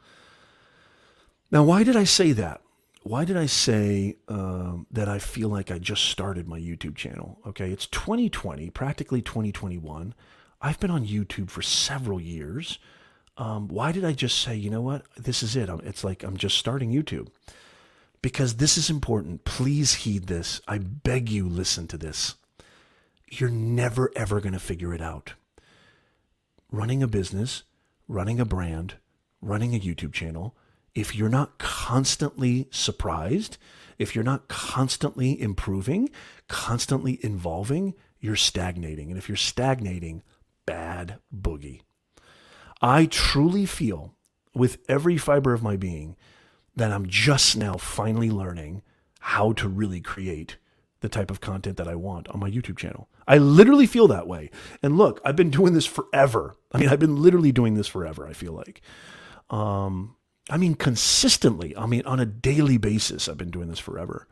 Now, why did I say that? Why did I say um, that I feel like I just started my YouTube channel? Okay, it's 2020, practically 2021. I've been on YouTube for several years. Um, why did I just say, you know what? This is it. It's like I'm just starting YouTube. Because this is important. Please heed this. I beg you, listen to this you're never, ever going to figure it out. Running a business, running a brand, running a YouTube channel, if you're not constantly surprised, if you're not constantly improving, constantly involving, you're stagnating. And if you're stagnating, bad boogie. I truly feel with every fiber of my being that I'm just now finally learning how to really create the type of content that I want on my YouTube channel. I literally feel that way. And look, I've been doing this forever. I mean, I've been literally doing this forever, I feel like. Um, I mean, consistently, I mean, on a daily basis, I've been doing this forever.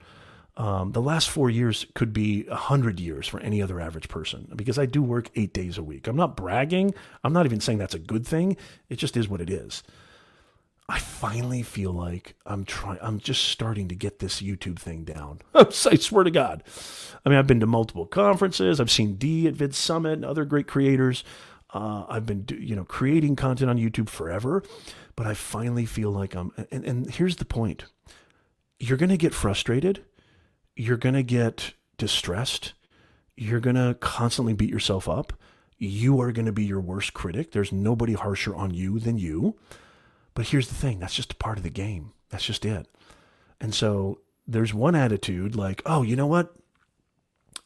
Um, the last four years could be a hundred years for any other average person because I do work eight days a week. I'm not bragging. I'm not even saying that's a good thing. It just is what it is. I finally feel like I'm trying. I'm just starting to get this YouTube thing down. <laughs> I swear to God. I mean, I've been to multiple conferences. I've seen D at Vid Summit and other great creators. Uh, I've been, you know, creating content on YouTube forever, but I finally feel like I'm. And, and here's the point: you're going to get frustrated. You're going to get distressed. You're going to constantly beat yourself up. You are going to be your worst critic. There's nobody harsher on you than you. But here's the thing that's just a part of the game. That's just it. And so there's one attitude like, oh, you know what?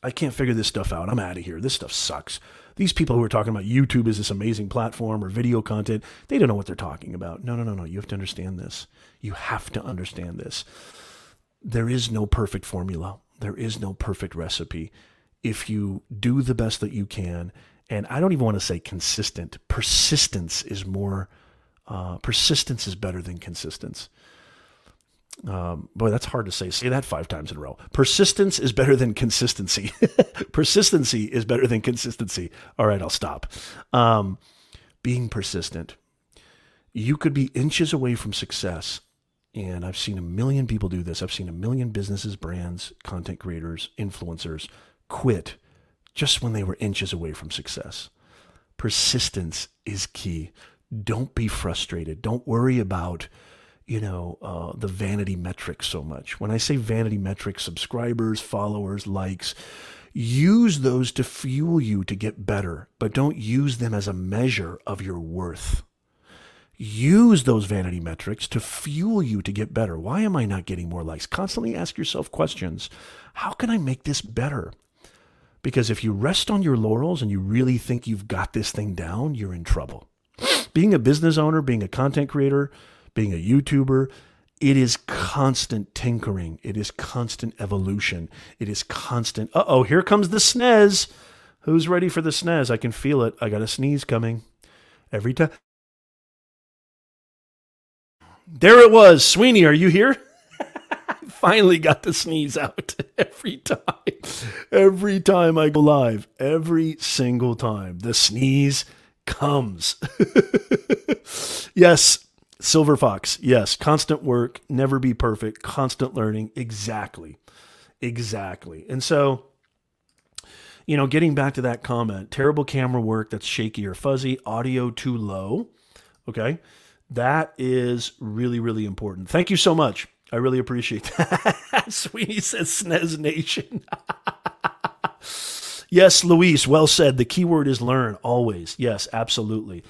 I can't figure this stuff out. I'm out of here. This stuff sucks. These people who are talking about YouTube is this amazing platform or video content, they don't know what they're talking about. No, no, no, no. You have to understand this. You have to understand this. There is no perfect formula, there is no perfect recipe. If you do the best that you can, and I don't even want to say consistent, persistence is more Uh, persistence is better than consistence. Um, boy, that's hard to say. Say that five times in a row. Persistence is better than consistency. <laughs> Persistency is better than consistency. All right, I'll stop. Um, being persistent. You could be inches away from success. And I've seen a million people do this. I've seen a million businesses, brands, content creators, influencers quit just when they were inches away from success. Persistence is key. Don't be frustrated. Don't worry about you know, uh, the vanity metrics so much. When I say vanity metrics, subscribers, followers, likes, use those to fuel you to get better, but don't use them as a measure of your worth. Use those vanity metrics to fuel you to get better. Why am I not getting more likes? Constantly ask yourself questions. How can I make this better? Because if you rest on your laurels and you really think you've got this thing down, you're in trouble. Being a business owner, being a content creator, being a YouTuber, it is constant tinkering. It is constant evolution. It is constant. Uh oh, here comes the snez. Who's ready for the snez? I can feel it. I got a sneeze coming. Every time. There it was. Sweeney, are you here? <laughs> finally got the sneeze out <laughs> every time. Every time I go live, every single time, the sneeze comes. <laughs> yes, Silver Fox, yes. Constant work, never be perfect, constant learning. Exactly. Exactly. And so, you know, getting back to that comment, terrible camera work that's shaky or fuzzy, audio too low. Okay. That is really, really important. Thank you so much. I really appreciate <laughs> that. Sweeney says SNES Nation. <laughs> yes, Luis, well said. The key word is learn always. Yes, absolutely.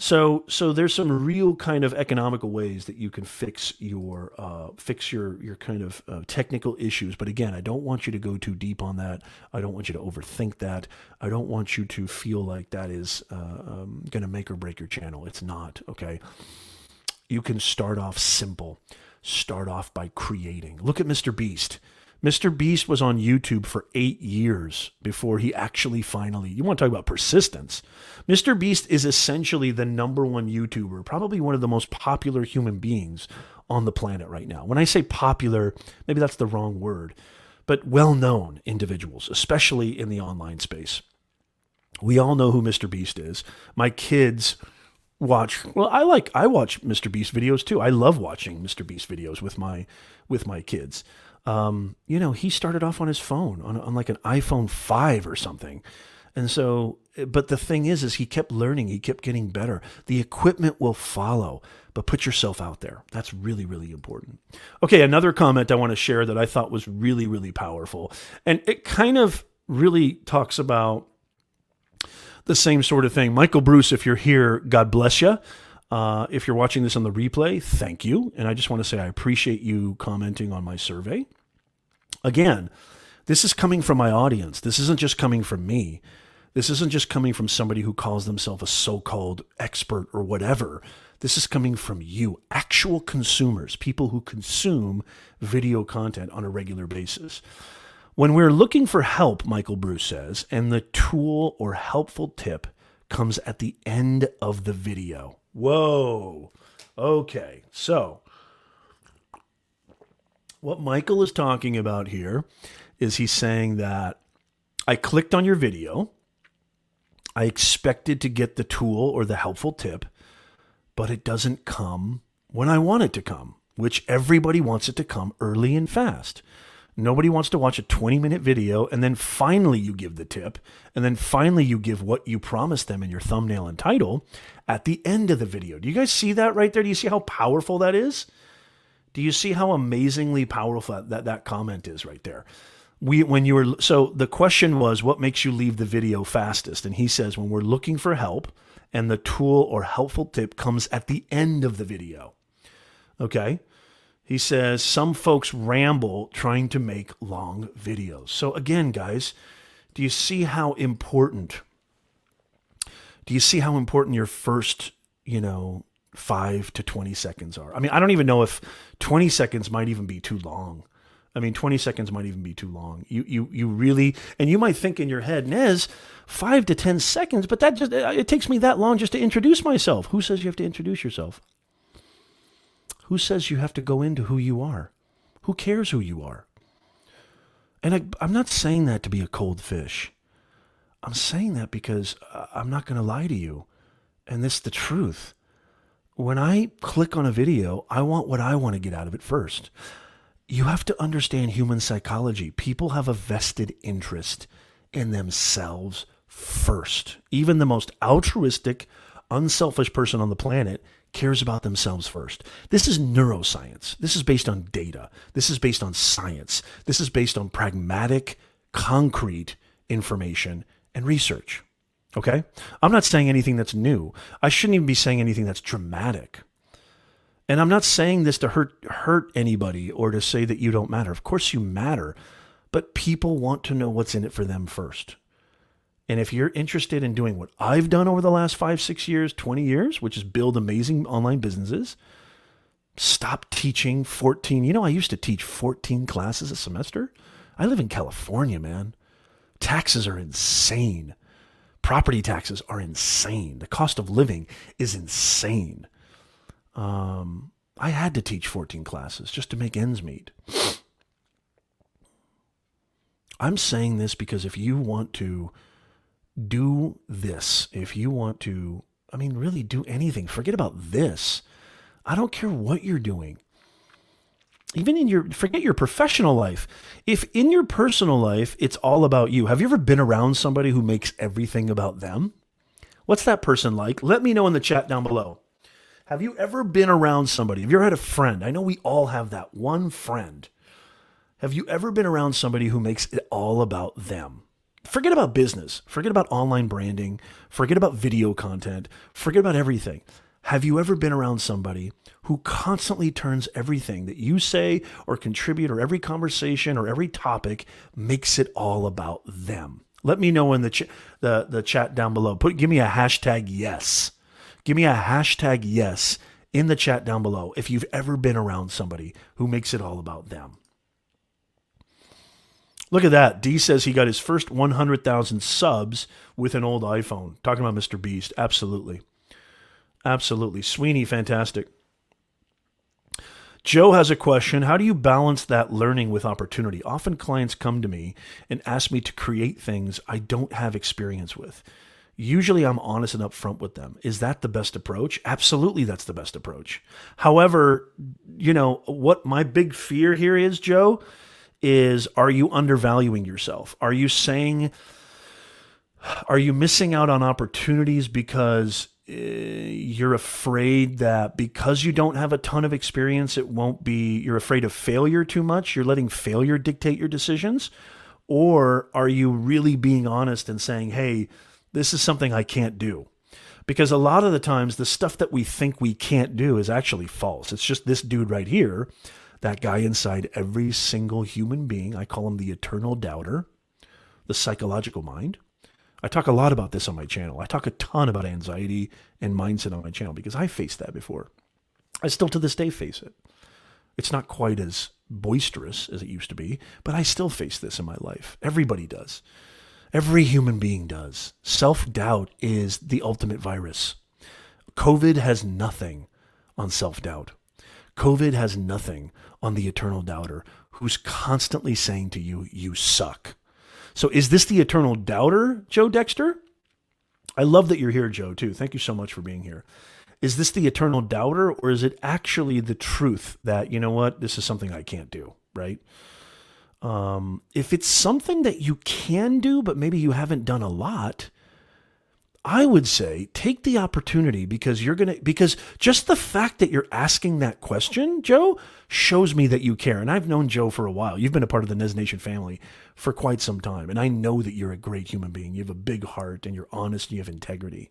So so there's some real kind of economical ways that you can fix your uh, fix your your kind of uh, technical issues. But again, I don't want you to go too deep on that. I don't want you to overthink that. I don't want you to feel like that is uh, um, going to make or break your channel. It's not. Okay. You can start off simple. Start off by creating. Look at Mr. Beast. Mr. Beast was on YouTube for eight years before he actually finally. You want to talk about persistence? Mr. Beast is essentially the number one YouTuber, probably one of the most popular human beings on the planet right now. When I say popular, maybe that's the wrong word, but well known individuals, especially in the online space. We all know who Mr. Beast is. My kids watch well i like i watch mr beast videos too i love watching mr beast videos with my with my kids um, you know, he started off on his phone on, on like an iPhone 5 or something. And so, but the thing is, is he kept learning, he kept getting better. The equipment will follow, but put yourself out there. That's really, really important. Okay, another comment I want to share that I thought was really, really powerful. And it kind of really talks about the same sort of thing. Michael Bruce, if you're here, God bless you. Uh, if you're watching this on the replay, thank you. And I just want to say I appreciate you commenting on my survey. Again, this is coming from my audience. This isn't just coming from me. This isn't just coming from somebody who calls themselves a so called expert or whatever. This is coming from you, actual consumers, people who consume video content on a regular basis. When we're looking for help, Michael Bruce says, and the tool or helpful tip comes at the end of the video. Whoa. Okay. So, what Michael is talking about here is he's saying that I clicked on your video. I expected to get the tool or the helpful tip, but it doesn't come when I want it to come, which everybody wants it to come early and fast. Nobody wants to watch a 20 minute video and then finally you give the tip and then finally you give what you promised them in your thumbnail and title at the end of the video. Do you guys see that right there? Do you see how powerful that is? Do you see how amazingly powerful that, that comment is right there? We when you were so the question was what makes you leave the video fastest? And he says when we're looking for help and the tool or helpful tip comes at the end of the video. Okay? He says some folks ramble trying to make long videos. So again, guys, do you see how important do you see how important your first, you know, five to 20 seconds are. I mean, I don't even know if 20 seconds might even be too long. I mean, 20 seconds might even be too long. You, you, you really, and you might think in your head, Nez, five to 10 seconds, but that just, it takes me that long just to introduce myself. Who says you have to introduce yourself? Who says you have to go into who you are? Who cares who you are? And I, I'm not saying that to be a cold fish. I'm saying that because uh, I'm not going to lie to you. And this is the truth. When I click on a video, I want what I want to get out of it first you have to understand human psychology. People have a vested interest in themselves first. Even the most altruistic, unselfish person on the planet cares about themselves first. This is neuroscience. This is based on data. This is based on science. This is based on pragmatic, concrete information and research. Okay? I'm not saying anything that's new. I shouldn't even be saying anything that's dramatic. And I'm not saying this to hurt hurt anybody or to say that you don't matter. Of course you matter, but people want to know what's in it for them first. And if you're interested in doing what I've done over the last 5, 6 years, 20 years, which is build amazing online businesses, stop teaching 14. You know, I used to teach 14 classes a semester. I live in California, man. Taxes are insane. Property taxes are insane. The cost of living is insane. Um, I had to teach 14 classes just to make ends meet. I'm saying this because if you want to do this, if you want to, I mean, really do anything, forget about this. I don't care what you're doing. Even in your, forget your professional life. If in your personal life, it's all about you. Have you ever been around somebody who makes everything about them? What's that person like? Let me know in the chat down below. Have you ever been around somebody? Have you ever had a friend? I know we all have that one friend. Have you ever been around somebody who makes it all about them? Forget about business. Forget about online branding. Forget about video content. Forget about everything. Have you ever been around somebody who constantly turns everything that you say or contribute or every conversation or every topic makes it all about them? Let me know in the ch- the the chat down below. Put give me a hashtag yes. Give me a hashtag yes in the chat down below if you've ever been around somebody who makes it all about them. Look at that. D says he got his first 100,000 subs with an old iPhone. Talking about Mr. Beast. Absolutely. Absolutely. Sweeney, fantastic. Joe has a question. How do you balance that learning with opportunity? Often clients come to me and ask me to create things I don't have experience with. Usually I'm honest and upfront with them. Is that the best approach? Absolutely, that's the best approach. However, you know, what my big fear here is, Joe, is are you undervaluing yourself? Are you saying, are you missing out on opportunities because Eh, you're afraid that because you don't have a ton of experience, it won't be, you're afraid of failure too much? You're letting failure dictate your decisions? Or are you really being honest and saying, hey, this is something I can't do. Because a lot of the times, the stuff that we think we can't do is actually false. It's just this dude right here, that guy inside every single human being. I call him the eternal doubter, the psychological mind. I talk a lot about this on my channel. I talk a ton about anxiety and mindset on my channel because I faced that before. I still to this day face it. It's not quite as boisterous as it used to be, but I still face this in my life. Everybody does. Every human being does. Self doubt is the ultimate virus. COVID has nothing on self doubt. COVID has nothing on the eternal doubter who's constantly saying to you, you suck. So is this the eternal doubter, Joe Dexter? I love that you're here, Joe, too. Thank you so much for being here. Is this the eternal doubter, or is it actually the truth that, you know what, this is something I can't do, right? Um, if it's something that you can do, but maybe you haven't done a lot, I would say take the opportunity because you're going to, because just the fact that you're asking that question, Joe, shows me that you care. And I've known Joe for a while. You've been a part of the Nez Nation family for quite some time. And I know that you're a great human being. You have a big heart and you're honest and you have integrity.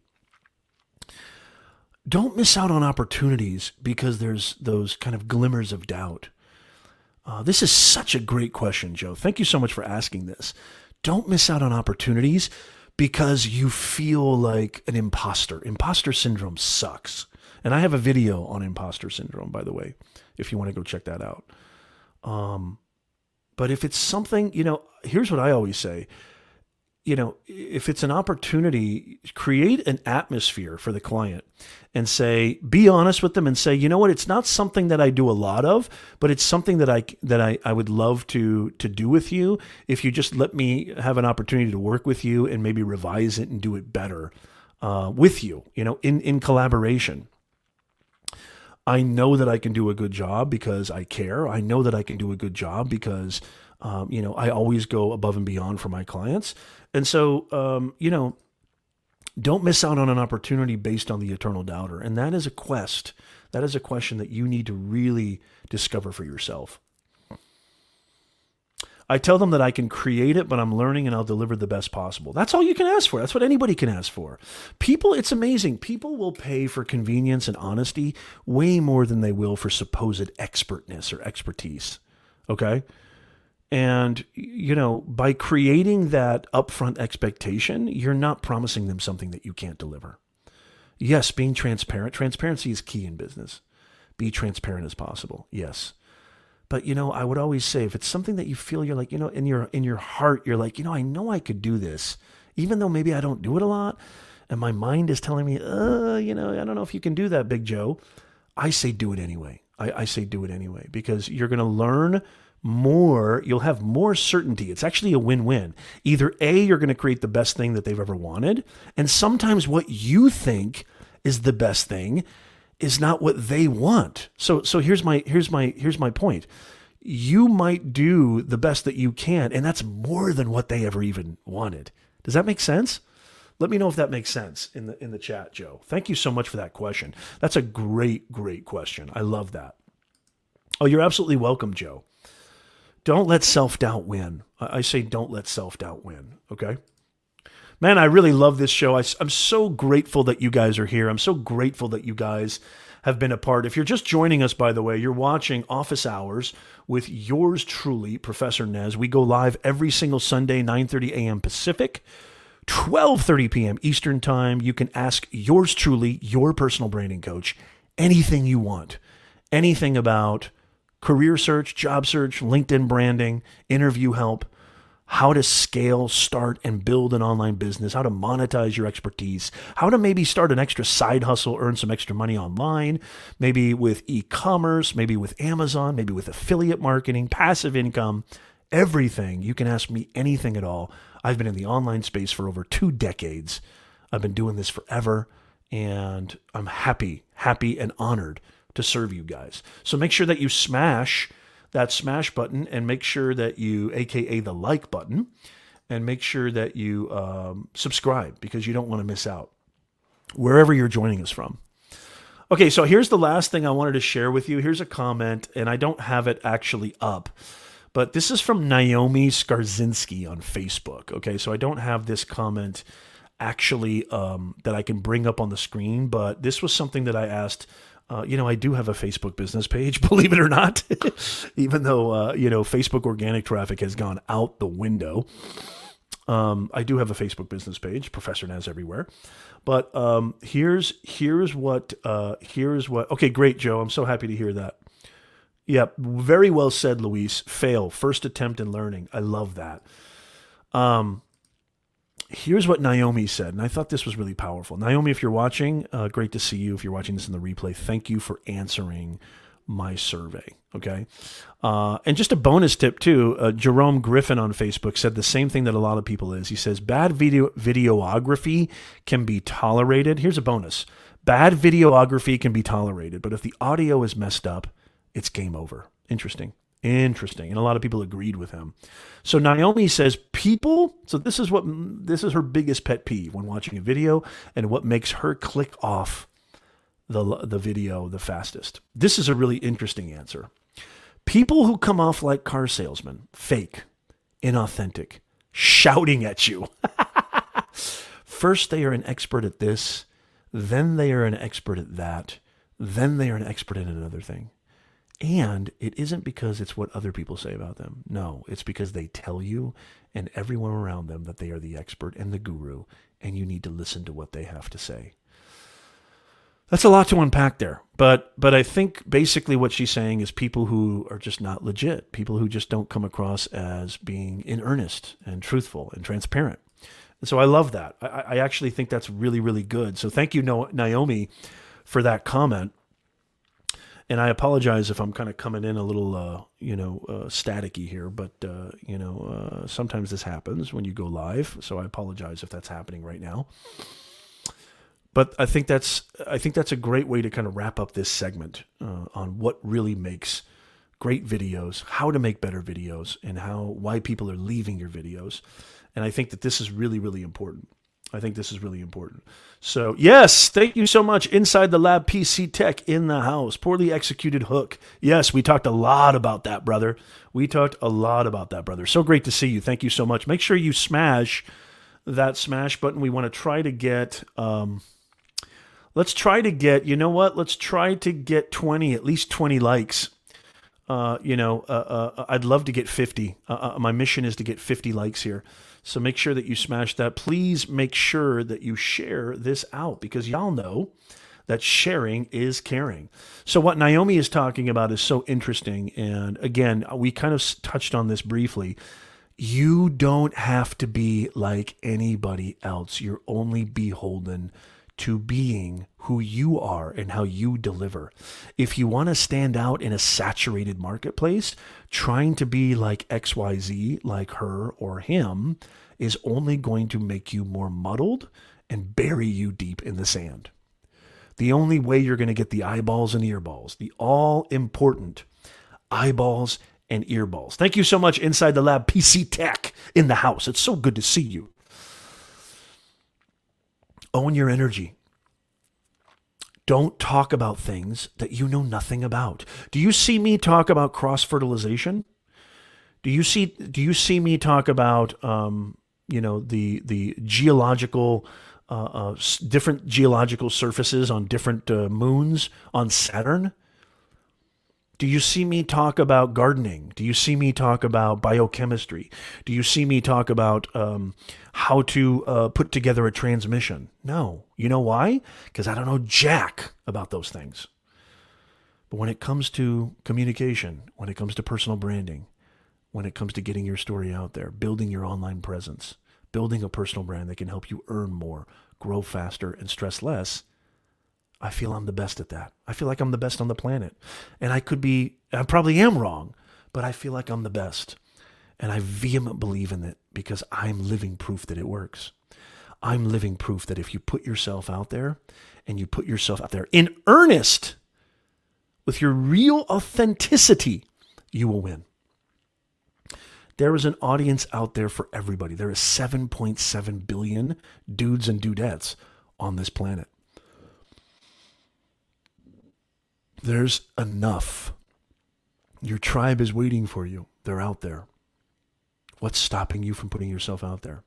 Don't miss out on opportunities because there's those kind of glimmers of doubt. Uh, this is such a great question, Joe. Thank you so much for asking this. Don't miss out on opportunities because you feel like an imposter. Imposter syndrome sucks. And I have a video on imposter syndrome, by the way, if you want to go check that out. Um, But if it's something, you know, here's what I always say you know, if it's an opportunity, create an atmosphere for the client and say, be honest with them and say, you know what, it's not something that I do a lot of, but it's something that I that I, I would love to to do with you. If you just let me have an opportunity to work with you and maybe revise it and do it better uh, with you, you know, in in collaboration. I know that I can do a good job because I care. I know that I can do a good job because um, you know, I always go above and beyond for my clients. And so, um, you know, don't miss out on an opportunity based on the eternal doubter. And that is a quest. That is a question that you need to really discover for yourself. I tell them that I can create it, but I'm learning and I'll deliver the best possible. That's all you can ask for. That's what anybody can ask for. People, it's amazing. People will pay for convenience and honesty way more than they will for supposed expertness or expertise. Okay? And, you know, by creating that upfront expectation, you're not promising them something that you can't deliver. Yes, being transparent. Transparency is key in business. Be transparent as possible. Yes. But you know, I would always say if it's something that you feel you're like, you know, in your in your heart, you're like, you know, I know I could do this, even though maybe I don't do it a lot, and my mind is telling me, uh, you know, I don't know if you can do that, Big Joe. I say do it anyway. I, I say do it anyway because you're gonna learn more, you'll have more certainty. It's actually a win win. Either A, you're going to create the best thing that they've ever wanted. And sometimes what you think is the best thing is not what they want. So so here's my here's my here's my point. You might do the best that you can and that's more than what they ever even wanted. Does that make sense? Let me know if that makes sense in the in the chat, Joe. Thank you so much for that question. That's a great great question. I love that. Oh, you're absolutely welcome, Joe. Don't let self doubt win. I say don't let self doubt win. Okay. Man, I really love this show. I, am so grateful that you guys are here. I'm so grateful that you guys have been a part. If you're just joining us, by the way, you're watching Office Hours with yours truly, Professor Nez. We go live every single Sunday, 9:30 a.m. Pacific, 12:30 p.m. Eastern Time. You can ask yours truly, your personal branding coach, anything you want, anything about career search, job search, LinkedIn branding, interview help, how to scale, start, and build an online business, how to monetize your expertise, how to maybe start an extra side hustle, earn some extra money online, maybe with e commerce, maybe with Amazon, maybe with affiliate marketing, passive income, everything. You can ask me anything at all. I've been in the online space for over two decades. I've been doing this forever, and I'm happy, happy, and honored to serve you guys. So make sure that you smash that smash button and make sure that you, AKA the like button, and make sure that you um, subscribe because you don't want to miss out wherever you're joining us from. Okay, so here's the last thing I wanted to share with you. Here's a comment, and I don't have it actually up, but this is from Naomi Skarzinski on Facebook. Okay, so I don't have this comment actually um, that I can bring up on the screen, but this was something that I asked uh, you know, I do have a Facebook business page, <laughs> believe it or not, <laughs> even though, uh, you know, Facebook organic traffic has gone out the window. Um, I do have a Facebook business page, Professor Nez everywhere. But um, here's here's what uh, here's what. Okay, great, Joe. I'm so happy to hear that. Yep, very well said, Luis. Fail first attempt in learning. I love that. Um, here's what Naomi said, and I thought this was really powerful. Naomi, if you're watching, uh, great to see you. If you're watching this in the replay, thank you for answering my survey. Okay. Uh, and just a bonus tip too. Uh, Jerome Griffin on Facebook said the same thing that a lot of people is. He says bad video videography can be tolerated. Here's a bonus: bad videography can be tolerated, but if the audio is messed up, it's game over. Interesting. Interesting. And a lot of people agreed with him. So Naomi says people, so this is what this is her biggest pet peeve when watching a video and what makes her click off the the video the fastest. This is a really interesting answer. People who come off like car salesmen, fake, inauthentic, shouting at you. <laughs> First they are an expert at this, then they are an expert at that, then they are an expert in another thing. And it isn't because it's what other people say about them. No, it's because they tell you and everyone around them that they are the expert and the guru, and you need to listen to what they have to say. That's a lot to unpack there. But but I think basically what she's saying is people who are just not legit, people who just don't come across as being in earnest and truthful and transparent. And so I love that. I, I actually think that's really really good. So thank you, Naomi, for that comment. And I apologize if I'm kind of coming in a little, uh, you know, uh, staticky here, but uh, you know, uh, sometimes this happens when you go live. So I apologize if that's happening right now. But I think that's I think that's a great way to kind of wrap up this segment uh, on what really makes great videos, how to make better videos, and how why people are leaving your videos. And I think that this is really really important. I think this is really important. So, yes, thank you so much. Inside the Lab PC Tech in the house. Poorly executed hook. Yes, we talked a lot about that, brother. We talked a lot about that, brother. So great to see you. Thank you so much. Make sure you smash that smash button. We want to try to get. Um, let's try to get, you know what? Let's try to get 20, at least 20 likes. Uh, you know, uh, uh, I'd love to get 50. Uh, uh, my mission is to get 50 likes here. So make sure that you smash that. Please make sure that you share this out because y'all know that sharing is caring. So, what Naomi is talking about is so interesting. And again, we kind of touched on this briefly. You don't have to be like anybody else, you're only beholden to being who you are and how you deliver. If you want to stand out in a saturated marketplace, trying to be like XYZ, like her or him, is only going to make you more muddled and bury you deep in the sand. The only way you're going to get the eyeballs and earballs, the all important eyeballs and earballs. Thank you so much, Inside the Lab PC Tech in the house. It's so good to see you. Own your energy. Don't talk about things that you know nothing about. Do you see me talk about cross fertilization? Do you see do you see me talk about um, you know the the geological uh, uh, different geological surfaces on different uh, moons on Saturn? Do you see me talk about gardening? Do you see me talk about biochemistry? Do you see me talk about um, how to uh, put together a transmission? No. You know why? Because I don't know jack about those things. But when it comes to communication, when it comes to personal branding, when it comes to getting your story out there, building your online presence, building a personal brand that can help you earn more, grow faster, and stress less, I feel I'm the best at that. I feel like I'm the best on the planet. And I could be, I probably am wrong, but I feel like I'm the best. And I vehemently believe in it because I'm living proof that it works. I'm living proof that if you put yourself out there and you put yourself out there in earnest with your real authenticity, you will win. There is an audience out there for everybody. There is 7.7 billion dudes and dudettes on this planet. There's enough. Your tribe is waiting for you. They're out there. What's stopping you from putting yourself out there?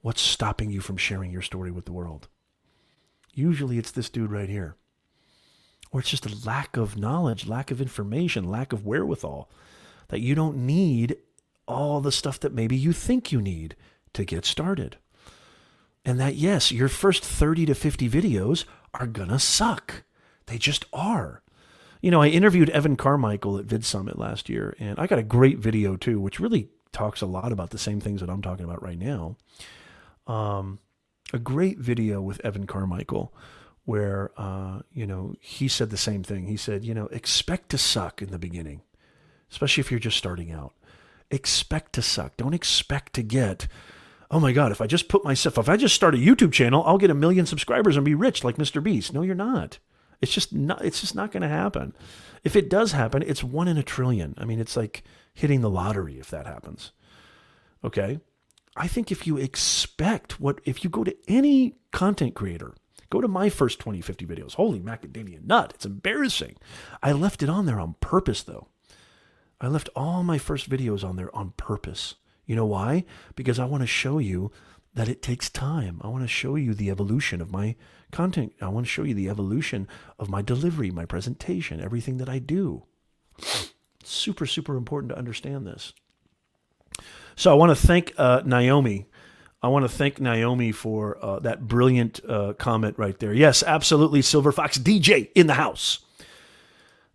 What's stopping you from sharing your story with the world? Usually it's this dude right here. Or it's just a lack of knowledge, lack of information, lack of wherewithal that you don't need all the stuff that maybe you think you need to get started. And that, yes, your first 30 to 50 videos are to suck. They just are. You know, I interviewed Evan Carmichael at Vid Summit last year, and I got a great video too, which really talks a lot about the same things that I'm talking about right now. Um, a great video with Evan Carmichael where, uh, you know, he said the same thing. He said, you know, expect to suck in the beginning, especially if you're just starting out. Expect to suck. Don't expect to get, oh my God, if I just put myself, if I just start a YouTube channel, I'll get a million subscribers and be rich like Mr. Beast. No, you're not. It's just not. It's just not going to happen. If it does happen, it's one in a trillion. I mean, it's like hitting the lottery if that happens. Okay, I think if you expect what, if you go to any content creator, go to my first 20, 50 videos. Holy macadamia nut! It's embarrassing. I left it on there on purpose, though. I left all my first videos on there on purpose. You know why? Because I want to show you that it takes time. I want to show you the evolution of my content. I want to show you the evolution of my delivery, my presentation, everything that I do. Super, super important to understand this. So I want to thank uh, Naomi I want to thank Naomi for uh, that brilliant uh, comment right there. Yes, absolutely, Silver Fox DJ in the house.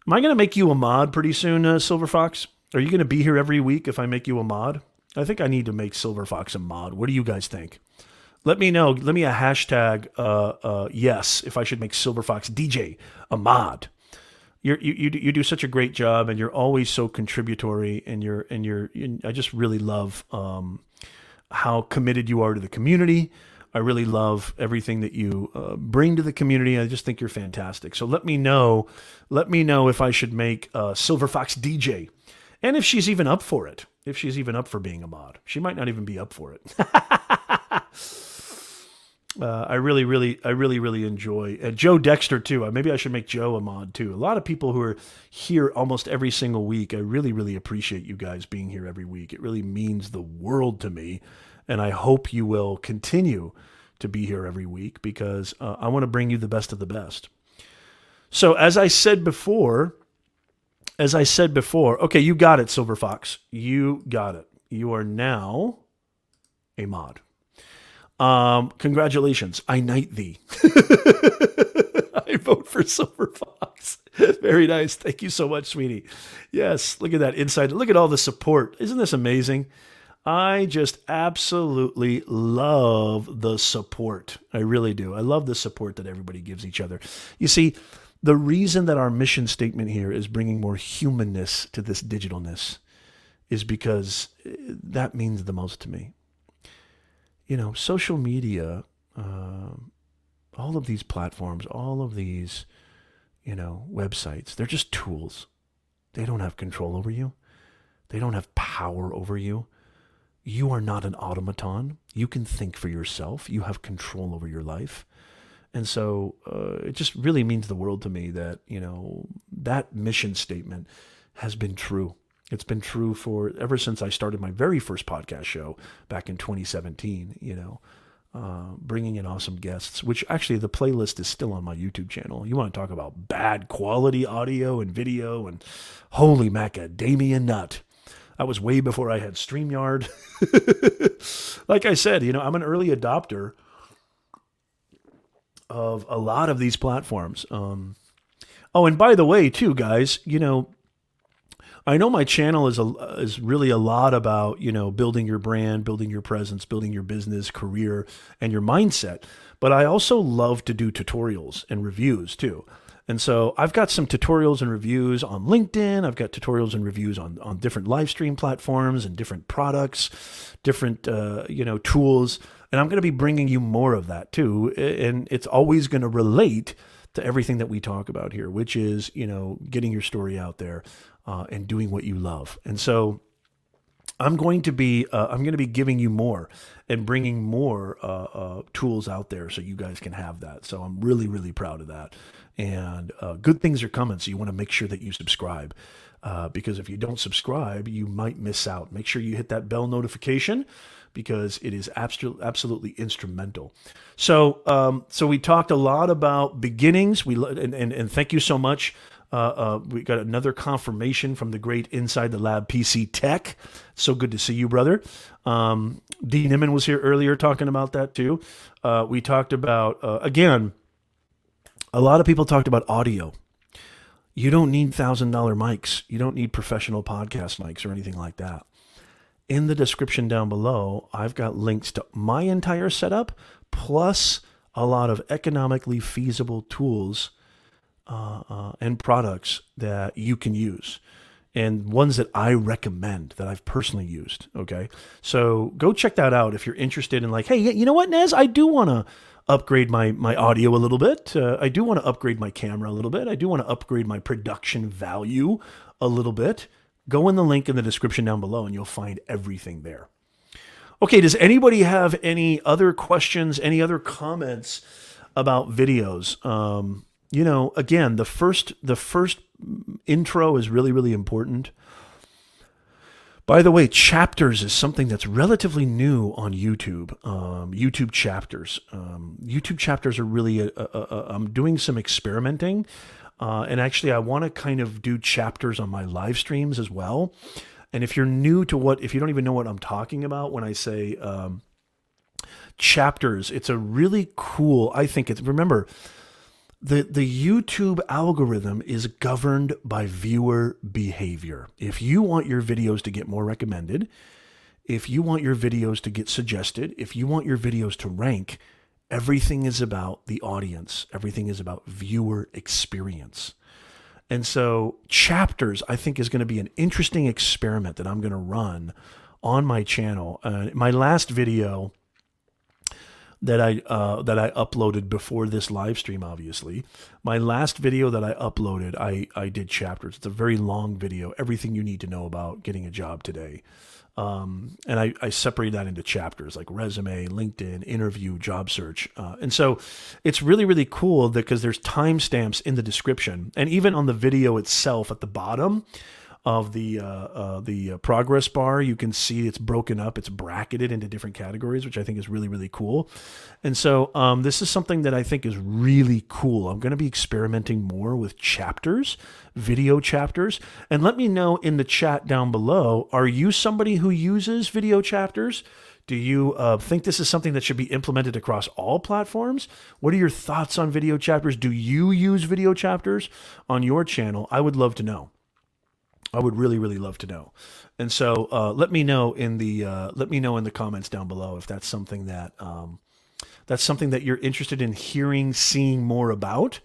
Am I going to make you a mod pretty soon, uh, Silver Fox? Are you going to be here every week if I make you a mod? I think I need to make Silver Fox a mod. What do you guys think? Let me know. Let me a hashtag uh, uh, yes if I should make Silver Fox DJ a mod. You're, you you you do such a great job, and you're always so contributory, and you're and you're. I just really love um, how committed you are to the community. I really love everything that you uh, bring to the community. I just think you're fantastic. So let me know. Let me know if I should make uh, Silver Fox DJ, and if she's even up for it. If she's even up for being a mod, she might not even be up for it. <laughs> Uh, I really, really, I really, really enjoy uh, Joe Dexter too. Uh, maybe I should make Joe a mod too. A lot of people who are here almost every single week. I really, really appreciate you guys being here every week. It really means the world to me, and I hope you will continue to be here every week because uh, I want to bring you the best of the best. So, as I said before, as I said before, okay, you got it, Silver Fox. You got it. You are now a mod. Um, congratulations. I knight thee. <laughs> I vote for Silver Fox. <laughs> Very nice. Thank you so much, sweetie. Yes, look at that inside. Look at all the support. Isn't this amazing? I just absolutely love the support. I really do. I love the support that everybody gives each other. You see, the reason that our mission statement here is bringing more humanness to this digitalness is because eh, that means the most to me you know, social media, uh, all of these platforms, all of these, you know, websites, they're just tools. They don't have control over you. They don't have power over you. You are not an automaton. You can think for yourself. You have control over your life. And so uh, it just really means the world to me that, you know, that mission statement has been true. It's been true for ever since I started my very first podcast show back in 2017, you know, uh, bringing in awesome guests, which actually the playlist is still on my YouTube channel. You want to talk about bad quality audio and video and holy macadamia nut. That was way before I had StreamYard. <laughs> like I said, you know, I'm an early adopter of a lot of these platforms. Um, oh, and by the way, too, guys, you know, I know my channel is a, is really a lot about you know building your brand, building your presence, building your business, career, and your mindset. But I also love to do tutorials and reviews too. And so I've got some tutorials and reviews on LinkedIn. I've got tutorials and reviews on, on different live stream platforms and different products, different uh, you know tools. And I'm going to be bringing you more of that too. And it's always going to relate to everything that we talk about here, which is you know getting your story out there, uh, and doing what you love. And so I'm going to be uh, I'm going to be giving you more and bringing more uh, uh, tools out there so you guys can have that. So I'm really really proud of that. And uh, good things are coming, so you want to make sure that you subscribe. Uh, because if you don't subscribe, you might miss out. Make sure you hit that bell notification because it is absolutely absolutely instrumental. So, um, so we talked a lot about beginnings. We and, and, and thank you so much uh, uh, we got another confirmation from the great Inside the Lab PC Tech. So good to see you, brother. Um, D. Niman was here earlier talking about that too. Uh, we talked about, uh, again, a lot of people talked about audio. You don't need $1,000 mics. You don't need professional podcast mics or anything like that. In the description down below, I've got links to my entire setup plus a lot of economically feasible tools uh, uh, and products that you can use and ones that I recommend that I've personally used. Okay. So go check that out if you're interested in like, hey, you know what, Nez, I do want to upgrade my, my audio a little bit. Uh, I do want to upgrade my camera a little bit. I do want to upgrade my production value a little bit. Go in the link in the description down below and you'll find everything there. Okay. Does anybody have any other questions, any other comments about videos? Um, you know, again, the first the first intro is really really important. By the way, chapters is something that's relatively new on YouTube. Um, YouTube chapters. Um, YouTube chapters are really. A, a, a, I'm doing some experimenting, uh, and actually, I want to kind of do chapters on my live streams as well. And if you're new to what, if you don't even know what I'm talking about when I say um, chapters. It's a really cool. I think it's remember the the YouTube algorithm is governed by viewer behavior. If you want your videos to get more recommended, if you want your videos to get suggested, if you want your videos to rank, everything is about the audience. Everything is about viewer experience. And so, chapters, I think, is going to be an interesting experiment that I'm going to run on my channel. Uh, my last video that I uh, that I uploaded before this live stream. Obviously, my last video that I uploaded, I I did chapters. It's a very long video. Everything you need to know about getting a job today. Um, and I, I separate that into chapters like resume, LinkedIn, interview, job search. Uh, and so it's really, really cool because there's timestamps in the description and even on the video itself at the bottom of the uh, uh, the uh, progress bar, you can see it's broken up. It's bracketed into different categories, which I think is really really cool. And so um, this is something that I think is really cool. I'm going to be experimenting more with chapters, video chapters, and let me know in the chat down below. Are you somebody who uses video chapters? Do you uh, think this is something that should be implemented across all platforms? What are your thoughts on video chapters? Do you use video chapters on your channel? I would love to know. I would really, really love to know. And so uh, let me know in the uh, let me know in the comments down below if that's something that um, that's something that you're interested in hearing, seeing more about,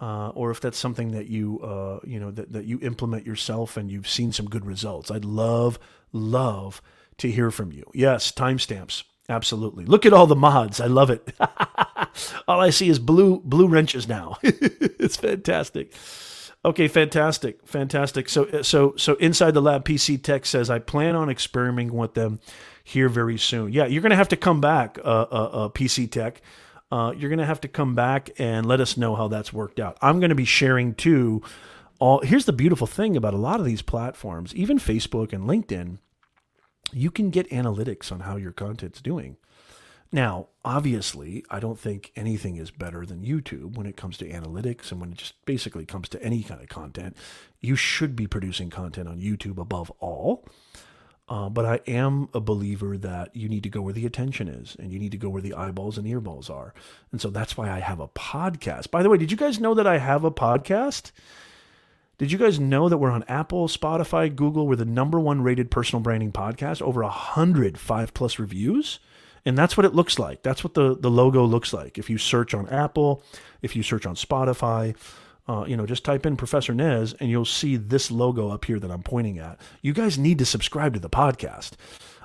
uh, or if that's something that you uh, you know that, that you implement yourself and you've seen some good results. I'd love love to hear from you. Yes, timestamps. Absolutely. Look at all the mods. I love it. <laughs> all I see is blue blue wrenches now. <laughs> it's fantastic. Okay, fantastic, fantastic. So, so, so inside the lab, PC Tech says I plan on experimenting with them here very soon. Yeah, you're to have to come back, uh, uh, uh, PC Tech. Uh, you're to have to come back and let us know how that's worked out. I'm to be sharing too. All here's the beautiful thing about a lot of these platforms, even Facebook and LinkedIn. You can get analytics on how your content's doing. Now, obviously, I don't think anything is better than YouTube when it comes to analytics and when it just basically comes to any kind of content. You should be producing content on YouTube above all. Uh, but I am a believer that you need to go where the attention is and you need to go where the eyeballs and earballs are. And so that's why I have a podcast. By the way, did you guys know that I have a podcast? Did you guys know that we're on Apple, Spotify, Google? We're the number one rated personal branding podcast, over a hundred five plus reviews. And that's what it looks like. That's what the, the logo looks like. If you search on Apple, if you search on Spotify, uh, you know, just type in Professor Nez and you'll see this logo up here that I'm pointing at. You guys need to subscribe to the podcast.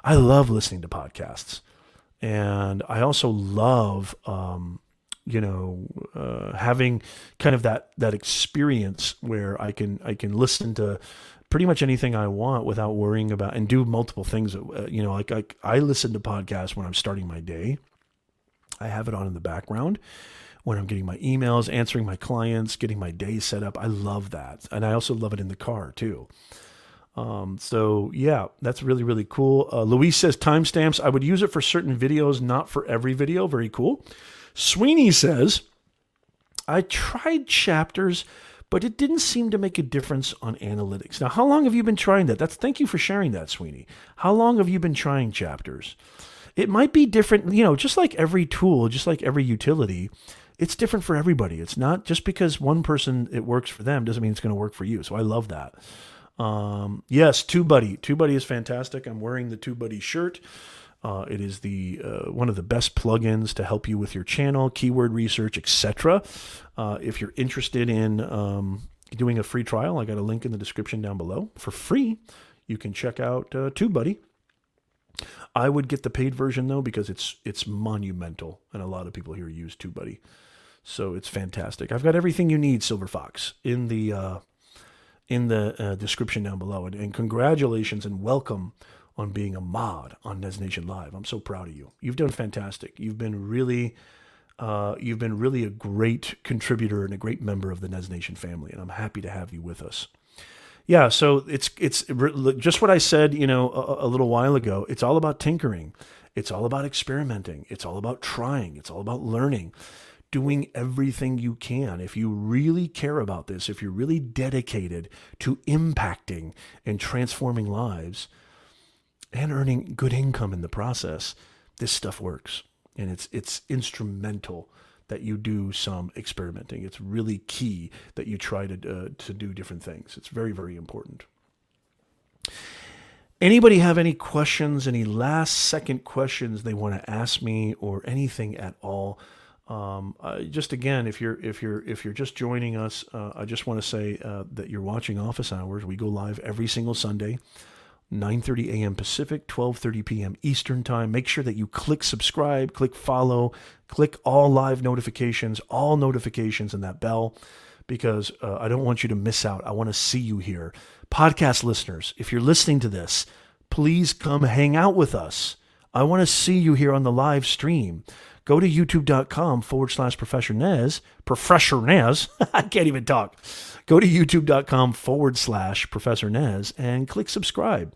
I love listening to podcasts. And I also love, um, you know, uh, having kind of that that experience where I can I can listen to pretty much anything I want without worrying about and do multiple things. Uh, you know, like I, I listen to podcasts when I'm starting my day. I have it on in the background when I'm getting my emails, answering my clients, getting my day set up. I love that. And I also love it in the car too. Um, so yeah, that's really, really cool. Uh, Luis says timestamps. I would use it for certain videos, not for every video. Very cool. Sweeney says, I tried chapters but it didn't seem to make a difference on analytics. Now, how long have you been trying that? That's thank you for sharing that, Sweeney. How long have you been trying chapters? It might be different, you know, just like every tool, just like every utility, it's different for everybody. It's not just because one person it works for them doesn't mean it's going to work for you. So I love that. Um, yes, TubeBuddy. TubeBuddy is fantastic. I'm wearing the TubeBuddy shirt. Uh, it is the uh, one of the best plugins to help you with your channel, keyword research, etc. Uh, if you're interested in um, doing a free trial, I got a link in the description down below for free. You can check out uh, TubeBuddy. I would get the paid version though because it's it's monumental, and a lot of people here use TubeBuddy, so it's fantastic. I've got everything you need, Silver Fox, in the uh, in the uh, description down below, and, and congratulations and welcome on being a mod on Nez Nation Live. I'm so proud of you. You've done fantastic. You've been really, uh, you've been really a great contributor and a great member of the Nez Nation family, and I'm happy to have you with us. Yeah, so it's it's just what I said, you know, a, a little while ago. It's all about tinkering. It's all about experimenting. It's all about trying. It's all about learning doing everything you can. If you really care about this, if you're really dedicated to impacting and transforming lives, and earning good income in the process, this stuff works. and it's it's instrumental that you do some experimenting. It's really key that you try to uh, to do different things. It's very very important. Anybody have any questions? Any last second questions they want to ask me, or anything at all? Um, uh, just again, if you're if you're if you're just joining us, uh, I just want to say uh, that you're watching Office Hours. We go live every single Sunday, 9:30 a.m. Pacific, 12:30 p.m. Eastern Time. Make sure that you click subscribe, click follow, click all live notifications, all notifications, and that bell, because uh, I don't want you to miss out. I want to see you here, podcast listeners. If you're listening to this, please come hang out with us. I want to see you here on the live stream go to youtube.com forward slash Professor Nez, Professor Nez, <laughs> I can't even talk. Go to youtube.com forward slash Professor Nez and click subscribe.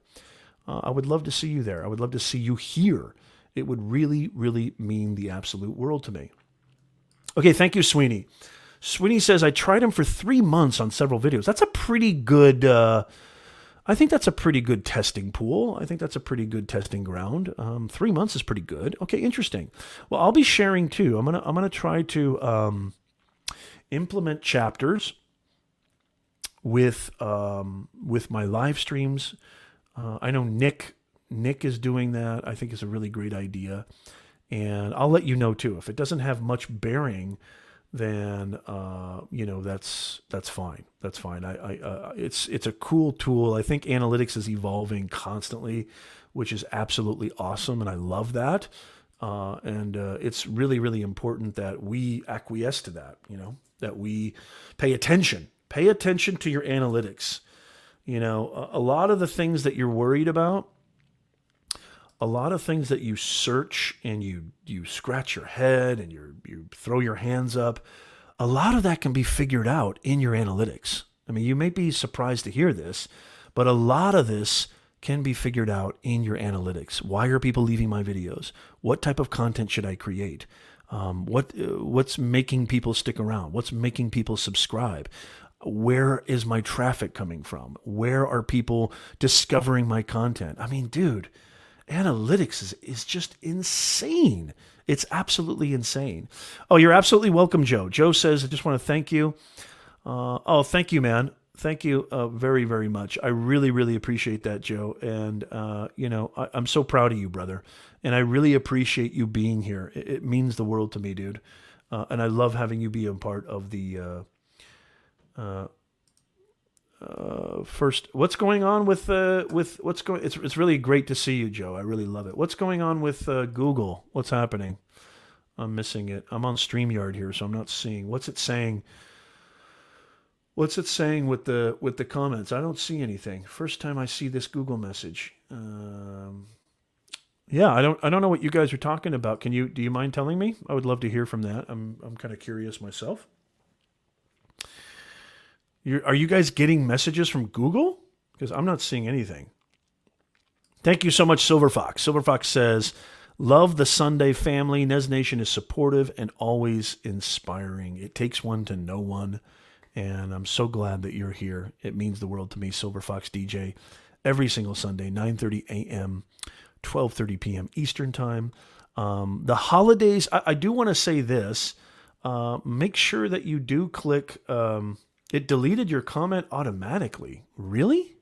Uh, I would love to see you there. I would love to see you here. It would really, really mean the absolute world to me. Okay, thank you, Sweeney. Sweeney says, I tried him for three months on several videos. That's a pretty good. Uh, I think that's a pretty good testing pool. I think that's a pretty good testing ground. Um, three months is pretty good. Okay, interesting. Well, I'll be sharing too. I'm gonna I'm gonna try to um, implement chapters with um, with my live streams. Uh, I know Nick Nick is doing that. I think it's a really great idea, and I'll let you know too if it doesn't have much bearing then uh, you know that's that's fine. That's fine. I, I uh, it's it's a cool tool. I think analytics is evolving constantly, which is absolutely awesome, and I love that. Uh, and uh, it's really really important that we acquiesce to that. You know that we pay attention. Pay attention to your analytics. You know a, a lot of the things that you're worried about a lot of things that you search and you you scratch your head and you you throw your hands up, a lot of that can be figured out in your analytics. I mean, you may be surprised to hear this, but a lot of this can be figured out in your analytics. Why are people leaving my videos? What type of content should I create? Um, what uh, what's making people stick around? What's making people subscribe? Where is my traffic coming from? Where are people discovering my content? I mean, dude, analytics is, is just insane. It's absolutely insane. Oh, you're absolutely welcome, Joe. Joe says, I just want to thank you. Uh, oh, thank you, man. Thank you uh, very, very much. I really, really appreciate that, Joe. And, uh, you know, I, am so proud of you, brother. And I really appreciate you being here. It, it means the world to me, dude. Uh, and I love having you be a part of the uh, first, what's going on with uh, with what's going? It's it's really great to see you, Joe. I really love it. What's going on with uh, Google? What's happening? I'm missing it. I'm on StreamYard here, so I'm not seeing. What's it saying? What's it saying with the with the comments? I don't see anything. First time I see this Google message. Um, yeah, I don't I don't know what you guys are talking about. Can you do you mind telling me? I would love to hear from that. I'm I'm kind of curious myself. You're, are you guys getting messages from Google? Because I'm not seeing anything. Thank you so much, Silver Fox. Silver Fox says, Love the Sunday family. Nez Nation is supportive and always inspiring. It takes one to know one. And I'm so glad that you're here. It means the world to me, Silver Fox DJ, every single Sunday, 9:30 a.m., 12:30 p.m. Eastern Time. Um, the holidays, I, I do want to say this. Uh, make sure that you do click um, it deleted your comment automatically. Really?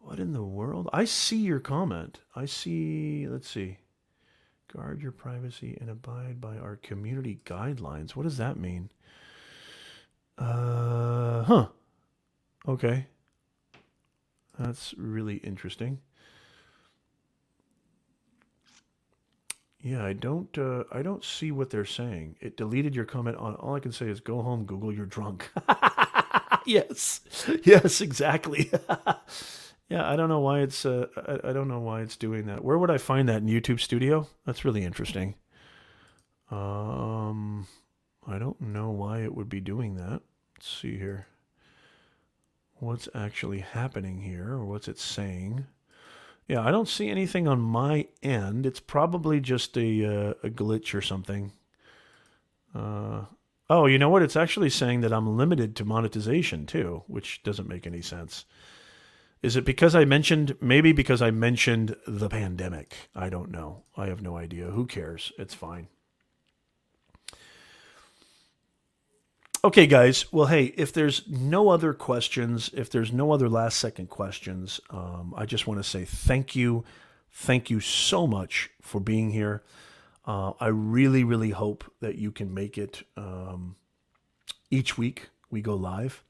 What in the world? I see your comment. I see, let's see. Guard your privacy and abide by our community guidelines. What does that mean? Uh, huh. Okay. That's really interesting. Yeah, I don't. Uh, I don't see what they're saying. It deleted your comment on. All I can say is, "Go home, Google. You're drunk." <laughs> yes, yes, exactly. <laughs> yeah, I don't know why it's. Uh, I, I, don't know why it's doing that. Where would I find that in YouTube Studio? That's really interesting. Um, I don't know why it would be doing that. Let's see here. What's actually happening here, or what's it saying? Yeah, I don't see anything on my end. It's probably just a, uh, a glitch or something. Uh, oh, you know what? It's actually saying that I'm limited to monetization too, which doesn't make any sense. Is it because I mentioned, maybe because I mentioned the pandemic? I don't know. I have no idea. Who cares? It's fine. Okay, guys. Well, hey, if there's no other questions, if there's no other last second questions, um, I just want to say thank you. Thank you so much for being here. Uh, I really, really hope that you can make it um, each week we go live.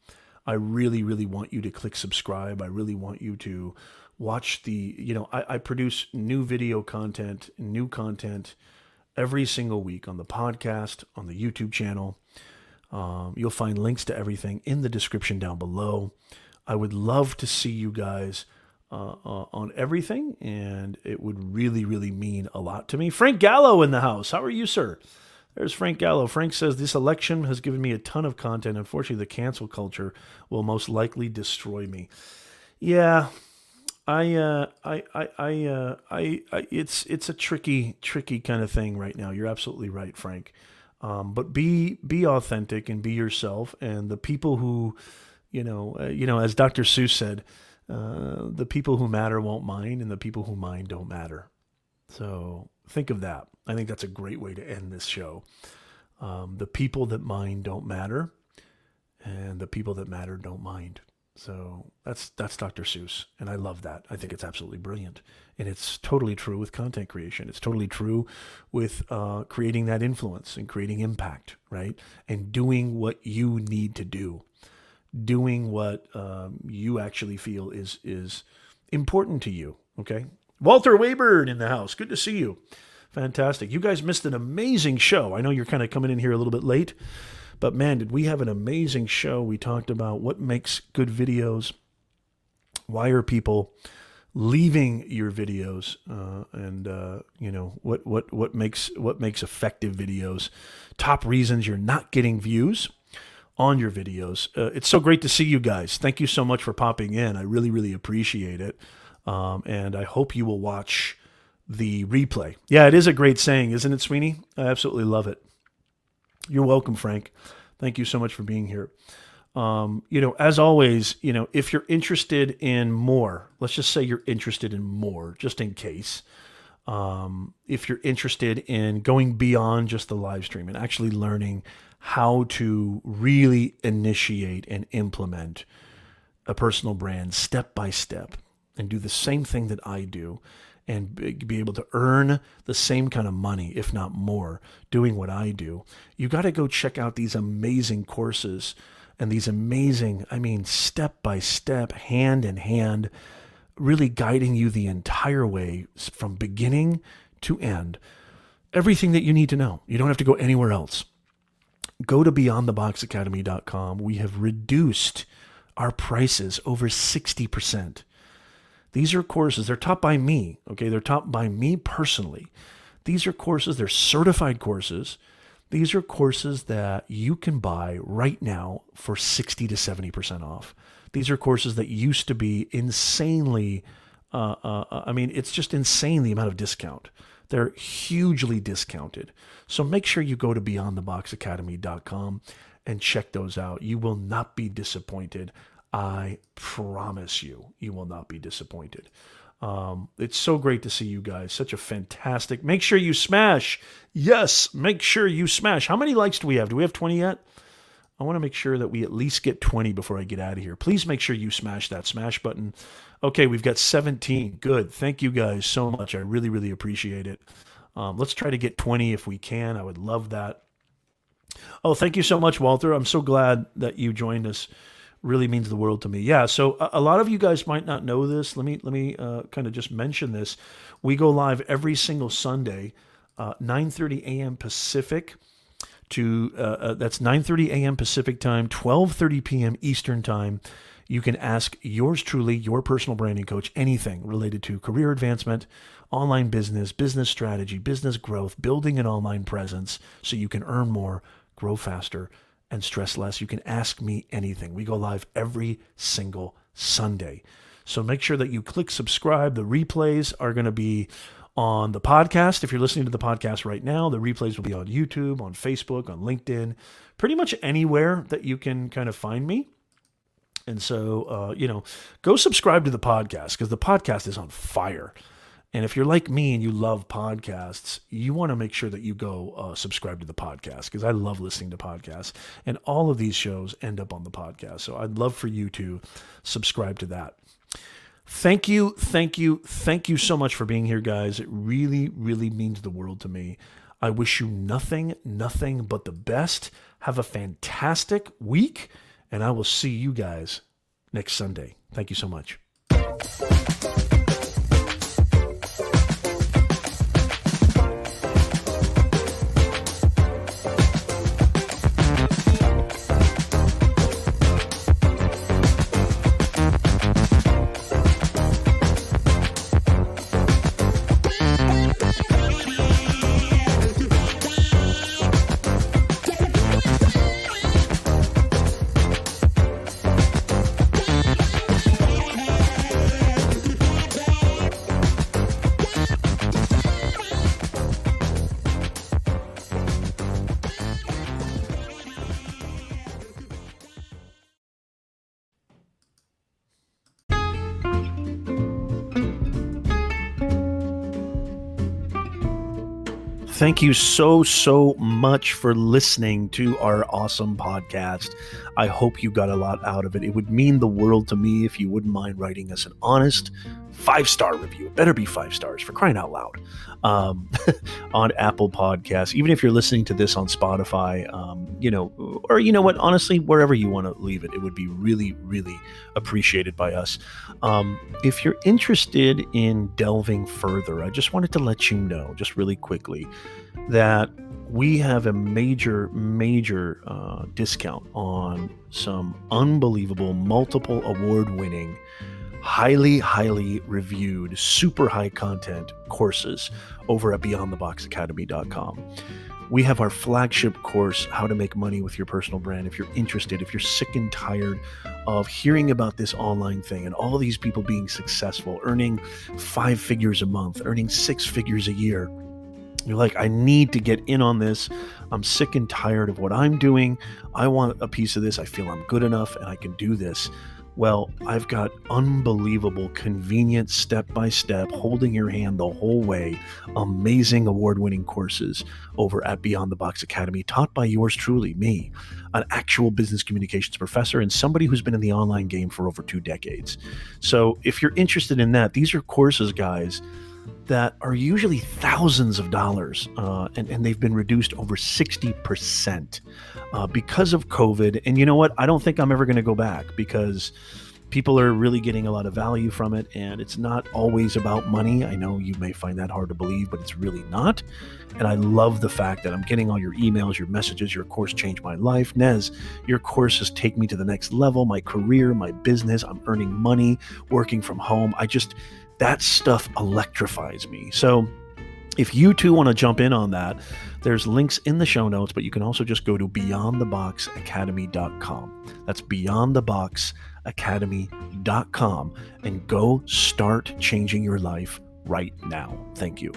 I really, really want you to click subscribe. I really want you to watch the, you know, I, I produce new video content, new content every single week on the podcast, on the YouTube channel. Um, you'll find links to everything in the description down below. I would love to see you guys uh, uh, on everything, and it would really, really mean a lot to me. Frank Gallo in the house. How are you, sir? There's Frank Gallo. Frank says this election has given me a ton of content. Unfortunately, the cancel culture will most likely destroy me. Yeah, I, uh, I, I, I, uh, I, I, it's it's a tricky, tricky kind of thing right now. You're absolutely right, Frank. Um, but be be authentic and be yourself. And the people who, you know, uh, you know, as Dr. Seuss said, uh, the people who matter won't mind, and the people who mind don't matter. So think of that. I think that's a great way to end this show. Um, the people that mind don't matter, and the people that matter don't mind. So that's that's Dr. Seuss, and I love that. I think it's absolutely brilliant, and it's totally true with content creation. It's totally true with uh, creating that influence and creating impact, right? And doing what you need to do, doing what um, you actually feel is is important to you. Okay, Walter Wayburn in the house. Good to see you. Fantastic. You guys missed an amazing show. I know you're kind of coming in here a little bit late, but man, did we have an amazing show. We talked about what makes good videos. Why are people leaving your videos uh, and uh, you know what what what makes what makes effective videos top reasons you're not getting views on your videos uh, it's so great to see you guys thank you so much for popping in i really really appreciate it um, and i hope you will watch the replay. Yeah, it is a great saying, isn't it, Sweeney? I absolutely love it. You're welcome, Frank. Thank you so much for being here. Um, you know, as always, you know, if you're interested in more, let's just say you're interested in more, just in case. Um, if you're interested in going beyond just the live stream and actually learning how to really initiate and implement a personal brand step by step and do the same thing that I do and be able to earn the same kind of money, if not more, doing what I do, you got to go check out these amazing courses and these amazing, I mean, step by step, hand in hand, really guiding you the entire way from beginning to end. Everything that you need to know. You don't have to go anywhere else. Go to beyondtheboxacademy.com. We have reduced our prices over 60%. These are courses, they're taught by me, okay? They're taught by me personally. These are courses, they're certified courses. These are courses that you can buy right now for 60 to 70% off. These are courses that used to be insanely, uh, uh, uh, I mean, it's just insane the amount of discount. They're hugely discounted. So make sure you go to beyondtheboxacademy.com and check those out. You will not be disappointed. I promise you, you will not be disappointed. Um, it's so great to see you guys. Such a fantastic. Make sure you smash. Yes, make sure you smash. How many likes do we have? Do we have 20 yet? I want to make sure that we at least get 20 before I get out of here. Please make sure you smash that smash button. Okay, we've got 17. Good. Thank you guys so much. I really, really appreciate it. Um, let's try to get 20 if we can. I would love that. Oh, thank you so much, Walter. I'm so glad that you joined us really means the world to me. Yeah, so a, a lot of you guys might not know this. Let me let me uh, kind of just mention this. We go live every single Sunday, uh, 9:30 a.m. Pacific. To uh, uh that's 9:30 a.m. Pacific time, 12:30 p.m. Eastern time. You can ask yours truly, your personal branding coach, anything related to career advancement, online business, business strategy, business growth, building an online presence so you can earn more, grow faster, and stress less. You can ask me anything. We go live every single Sunday. So make sure that you click subscribe. The replays are going to be on the podcast. If you're listening to the podcast right now, the replays will be on YouTube, on Facebook, on LinkedIn, pretty much anywhere that you can kind of find me. And so, uh, you know, go subscribe to the podcast because the podcast is on fire. And if you're like me and you love podcasts, you want to make sure that you go uh, subscribe to the podcast because I love listening to podcasts. And all of these shows end up on the podcast. So I'd love for you to subscribe to that. Thank you, thank you, thank you so much for being here, guys. It really, really means the world to me. I wish you nothing, nothing but the best. Have a fantastic week, and I will see you guys next Sunday. Thank you so much. Thank you so, so much for listening to our awesome podcast. I hope you got a lot out of it. It would mean the world to me if you wouldn't mind writing us an honest five star review. It better be five stars for crying out loud um, <laughs> on Apple Podcasts. Even if you're listening to this on Spotify, um, you know, or you know what, honestly, wherever you want to leave it, it would be really, really appreciated by us. Um, if you're interested in delving further, I just wanted to let you know, just really quickly, that we have a major, major uh, discount on some unbelievable, multiple award winning, highly, highly reviewed, super high content courses over at beyondtheboxacademy.com. We have our flagship course, How to Make Money with Your Personal Brand. If you're interested, if you're sick and tired of hearing about this online thing and all these people being successful, earning five figures a month, earning six figures a year, you're like, I need to get in on this. I'm sick and tired of what I'm doing. I want a piece of this. I feel I'm good enough and I can do this. Well, I've got unbelievable, convenient, step by step, holding your hand the whole way, amazing award winning courses over at Beyond the Box Academy, taught by yours truly, me, an actual business communications professor and somebody who's been in the online game for over two decades. So if you're interested in that, these are courses, guys that are usually thousands of dollars, uh, and, and they've been reduced over 60% uh, because of COVID. And you know what? I don't think I'm ever going to go back because people are really getting a lot of value from it, and it's not always about money. I know you may find that hard to believe, but it's really not. And I love the fact that I'm getting all your emails, your messages, your course changed my life. Nez, your courses take me to the next level, my career, my business. I'm earning money, working from home. I just, that stuff electrifies me. So if you too want to jump in on that, there's links in the show notes, but you can also just go to beyondtheboxacademy.com. That's beyondtheboxacademy.com and go start changing your life right now. Thank you.